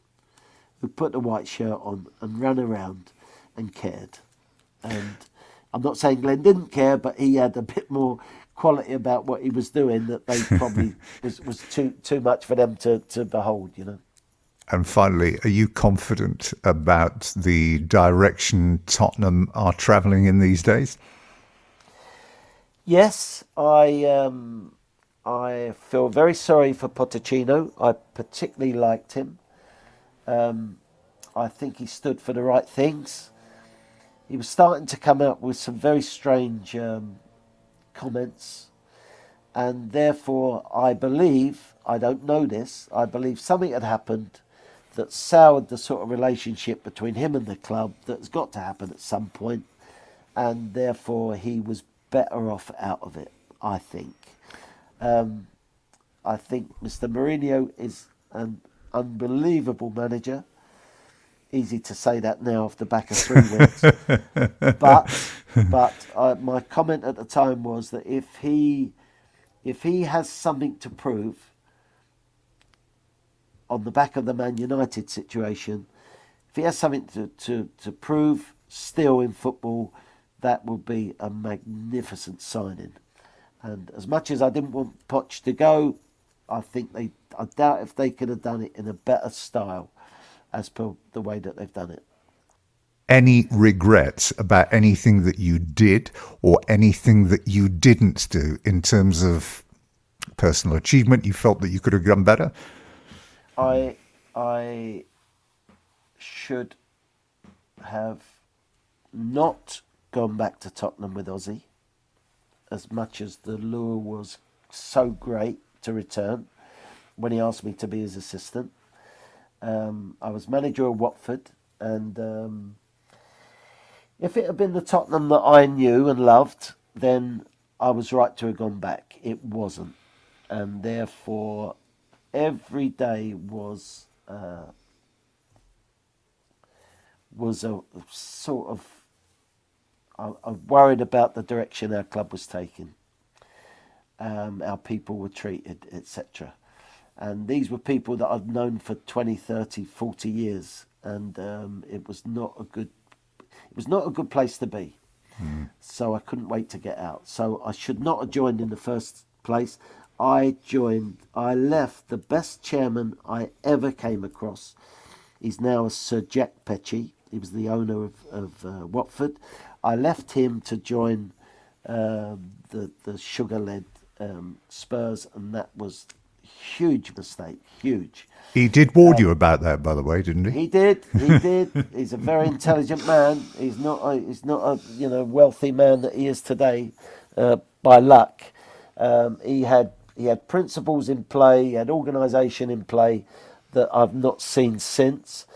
who put the white shirt on and ran around and cared. And I'm not saying Glenn didn't care, but he had a bit more quality about what he was doing that they probably (laughs) was, was too too much for them to, to behold, you know. And finally, are you confident about the direction Tottenham are travelling in these days? Yes, I um, I feel very sorry for Pochettino. I particularly liked him. Um, I think he stood for the right things. He was starting to come out with some very strange um, comments, and therefore I believe I don't know this. I believe something had happened that soured the sort of relationship between him and the club that's got to happen at some point, and therefore he was better off out of it. I think. Um, I think Mr. Mourinho is an unbelievable manager. Easy to say that now off the back of three (laughs) wins, but but uh, my comment at the time was that if he if he has something to prove on the back of the Man United situation, if he has something to, to, to prove still in football, that would be a magnificent signing. And as much as I didn't want Poch to go, I think they I doubt if they could have done it in a better style as per the way that they've done it. Any regrets about anything that you did or anything that you didn't do in terms of personal achievement you felt that you could have done better? I I should have not gone back to Tottenham with Ossie, as much as the lure was so great to return when he asked me to be his assistant. Um, I was manager of Watford, and um, if it had been the Tottenham that I knew and loved, then I was right to have gone back. It wasn't, and therefore every day was uh, was a sort of I, I worried about the direction our club was taking, um, how people were treated, etc. And these were people that I'd known for 20, 30, 40 years, and um, it was not a good it was not a good place to be. Mm. So I couldn't wait to get out. So I should not have joined in the first place. I joined, I left the best chairman I ever came across. He's now Sir Jack Petchey. He was the owner of, of uh, Watford. I left him to join um, the, the sugar led um, Spurs, and that was huge mistake, huge. He did warn um, you about that, by the way, didn't he? He did. He (laughs) did. he's a very intelligent man. He's not. A, he's not a you know wealthy man that he is today, uh, by luck. Um, he had he had principles in play, he had organisation in play that I've not seen since.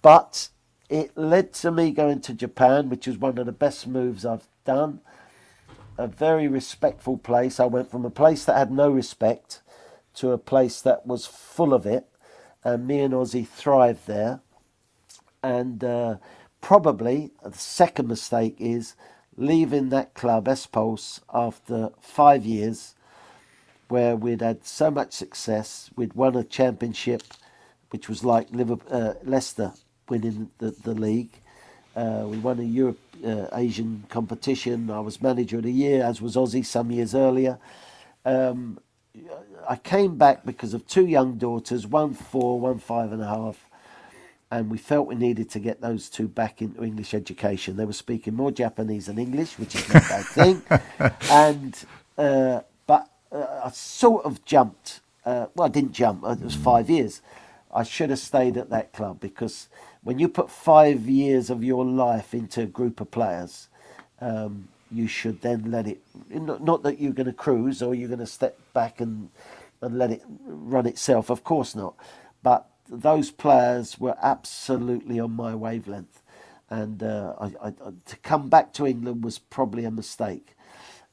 But it led to me going to Japan, which was one of the best moves I've done. A very respectful place. I went from a place that had no respect to a place that was full of it. And me and Ossie thrived there. And uh, probably the second mistake is leaving that club, S-Pulse, after five years where we'd had so much success. We'd won a championship, which was like Liverpool, uh, Leicester winning the, the league. Uh, we won a Europe uh, Asian competition. I was manager of the year, as was Ossie some years earlier. Um, I came back because of two young daughters, one four, one five and a half, and we felt we needed to get those two back into English education. They were speaking more Japanese than English, which is not a bad thing, (laughs) and uh, uh, I sort of jumped. Uh, well, I didn't jump. It was five years. I should have stayed at that club because when you put five years of your life into a group of players, um, you should then let it. Not that you're going to cruise or you're going to step back and and let it run itself. Of course not. But those players were absolutely on my wavelength, and uh, I, I, to come back to England was probably a mistake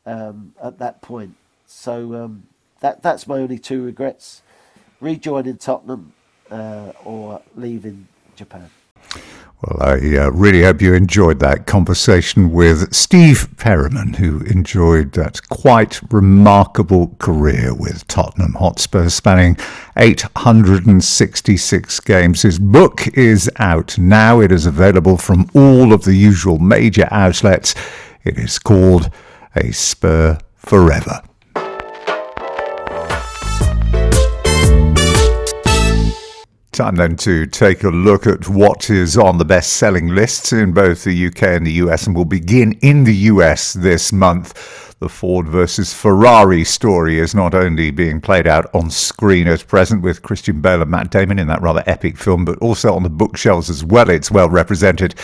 um, at that point. So um, that that's my only two regrets: rejoining Tottenham uh, or leaving Japan. Well, I uh, really hope you enjoyed that conversation with Steve Perryman, who enjoyed that quite remarkable career with Tottenham Hotspur, spanning 866 games. His book is out now. It is available from all of the usual major outlets. It is called A Spur forever. Time then to take a look at what is on the best selling lists in both the UK and the US, and we'll begin in the US this month. The Ford versus Ferrari story is not only being played out on screen at present with Christian Bale and Matt Damon in that rather epic film, but also on the bookshelves as well. It's well represented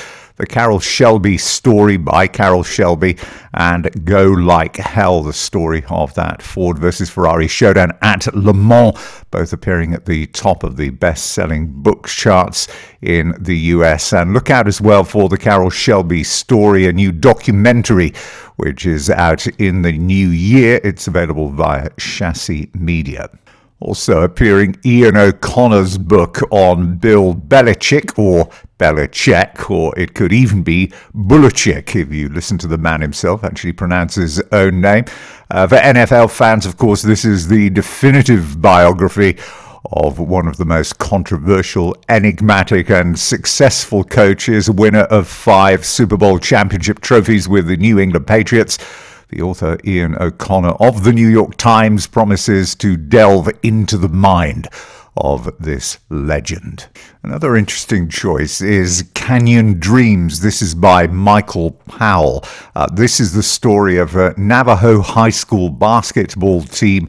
the Carroll Shelby story by Carroll Shelby, and Go Like Hell, the story of that Ford versus Ferrari showdown at Le Mans, both appearing at the top of the best selling book charts in the US. And look out as well for the Carroll Shelby story, a new documentary which is out in the new year. It's available via Chassis Media. Also appearing Ian O'Connor's book on Bill Belichick, or Belichick, or it could even be Belichick if you listen to the man himself actually pronounce his own name. Uh, for NFL fans, of course, this is the definitive biography of one of the most controversial, enigmatic, and successful coaches, winner of five Super Bowl championship trophies with the New England Patriots. The author Ian O'Connor of the New York Times promises to delve into the mind of this legend. Another interesting choice is Canyon Dreams. This is by Michael Powell. Uh, this is the story of a Navajo high school basketball team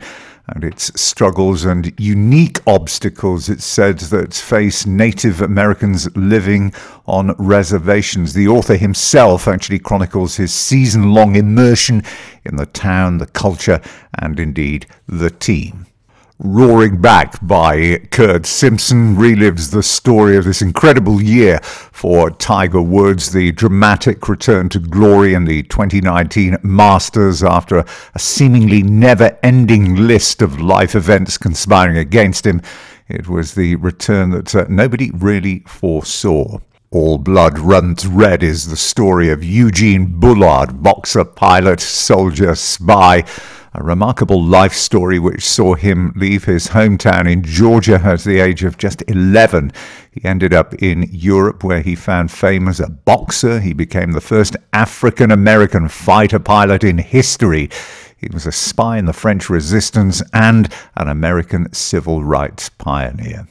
and its struggles and unique obstacles, it's said, that face Native Americans living on reservations. The author himself actually chronicles his season long immersion in the town, the culture, and indeed the team. Roaring Back by Kurt Simpson relives the story of this incredible year for Tiger Woods, the dramatic return to glory in the 2019 Masters after a, seemingly never ending list of life events conspiring against him. It was the return that uh, nobody really foresaw. All Blood Runs Red is the story of Eugene Bullard, boxer, pilot, soldier, spy a remarkable life story which saw him leave his hometown in Georgia at the age of just 11. He ended up in Europe where he found fame as a boxer. He became the first African American fighter pilot in history. He was a spy in the French resistance and an American civil rights pioneer.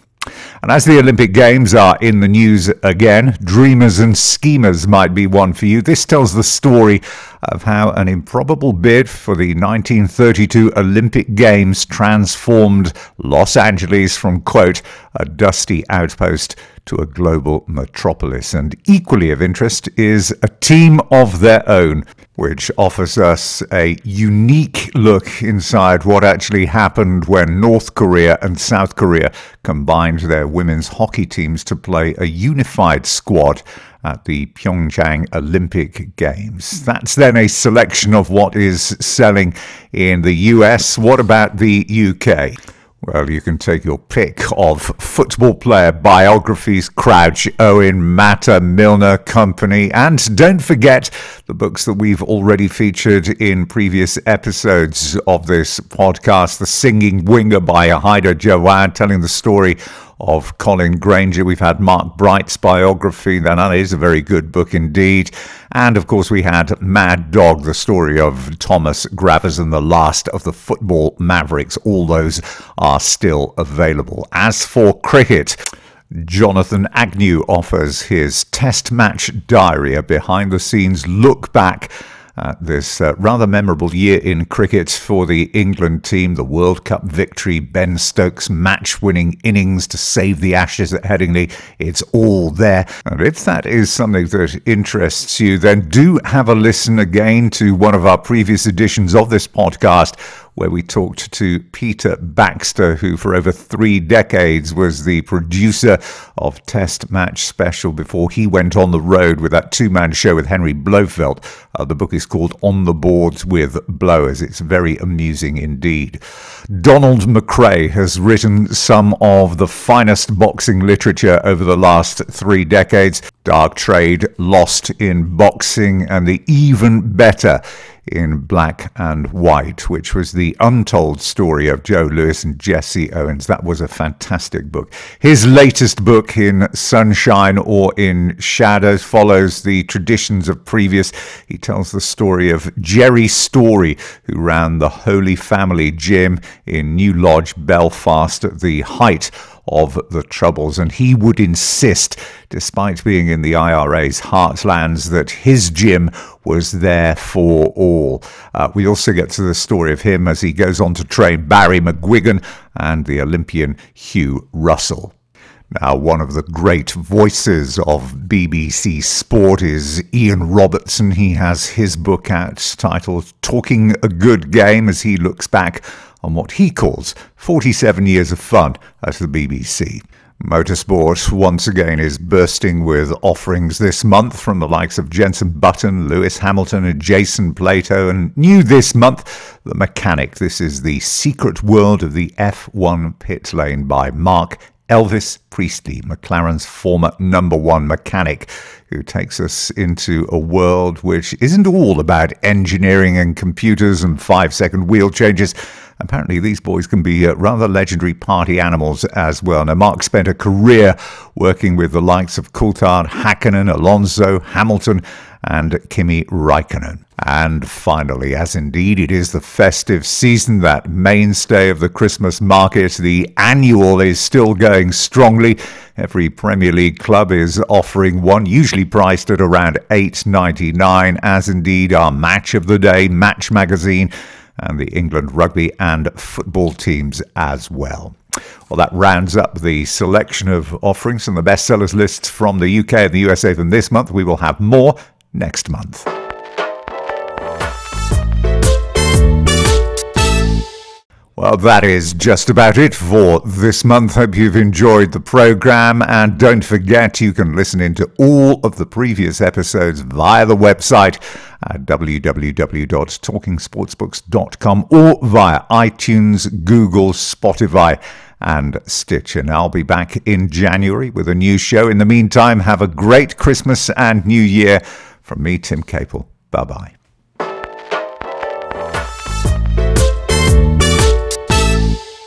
And as the Olympic Games are in the news again, Dreamers and Schemers might be one for you. This tells the story of how an improbable bid for the 1932 Olympic Games transformed Los Angeles from, quote, a dusty outpost to a global metropolis. And equally of interest is a team of their own which offers us a unique look inside what actually happened when North Korea and South Korea combined their women's hockey teams to play a unified squad at the Pyeongchang Olympic Games. That's then a selection of what is selling in the US. What about the UK? Well, you can take your pick of football player biographies Crouch, Owen, Mata, Milner, Kompany, and don't forget the books that we've already featured in previous episodes of this podcast. The Singing Winger by Haidar Jawad, telling the story of Colin Grainger. We've had Mark Bright's biography, that is a very good book indeed. And of course, we had Mad Dog, the story of Thomas Gravesen, the last of the football mavericks. All those are still available. As for cricket, Jonathan Agnew offers his Test Match Diary, a behind the scenes look back uh, this uh, rather memorable year in cricket for the England team, the World Cup victory, Ben Stokes' match winning innings to save the Ashes at Headingley. It's all there. And if that is something that interests you, then do have a listen again to one of our previous editions of this podcast where we talked to Peter Baxter, who for over three decades was the producer of Test Match Special before he went on the road with that two man show with Henry Blofeld. Uh, the book is called On the Boards with Blowers. It's very amusing indeed. Donald McRae has written some of the finest boxing literature over the last three decades. Dark Trade, Lost in Boxing, and the even better in Black and White, which was the untold story of Joe Louis and Jesse Owens. That was a fantastic book. His latest book, In Sunshine or in Shadows, follows the traditions of previous. He tells the story of Gerry Storey, who ran the Holy Family Gym in New Lodge, Belfast, at the height of the Troubles, and he would insist, despite being in the IRA's heartlands, that his gym was there for all. Uh, we also get to the story of him as he goes on to train Barry McGuigan and the Olympian Hugh Russell. Now, one of the great voices of BBC Sport is Ian Robertson. He has his book out titled Talking a Good Game as he looks back on what he calls 47 years of fun at the BBC. Motorsport once again is bursting with offerings this month from the likes of Jenson Button, Lewis Hamilton, and Jason Plato, and new this month, The Mechanic. This is the secret world of the F1 pit lane by Mark Elvis Priestley, McLaren's former number one mechanic, who takes us into a world which isn't all about engineering and computers and five second wheel changes Apparently, these boys can be uh, rather legendary party animals as well. Now, Mark spent a career working with the likes of Coulthard, Hakkinen, Alonso, Hamilton, and Kimi Raikkonen. And finally, as indeed it is the festive season, that mainstay of the Christmas market, the annual is still going strongly. Every Premier League club is offering one, usually priced at around $8.99, as indeed our match of the day, Match Magazine and the England rugby and football teams as well. Well, that rounds up the selection of offerings from the bestsellers lists from the UK and the USA from this month. We will have more next month. Well, that is just about it for this month. Hope you've enjoyed the program. And don't forget, you can listen into all of the previous episodes via the website at www.talkingsportsbooks.com or via iTunes, Google, Spotify, and Stitch. And I'll be back in January with a new show. In the meantime, have a great Christmas and New Year. From me, Tim Capel. Bye bye.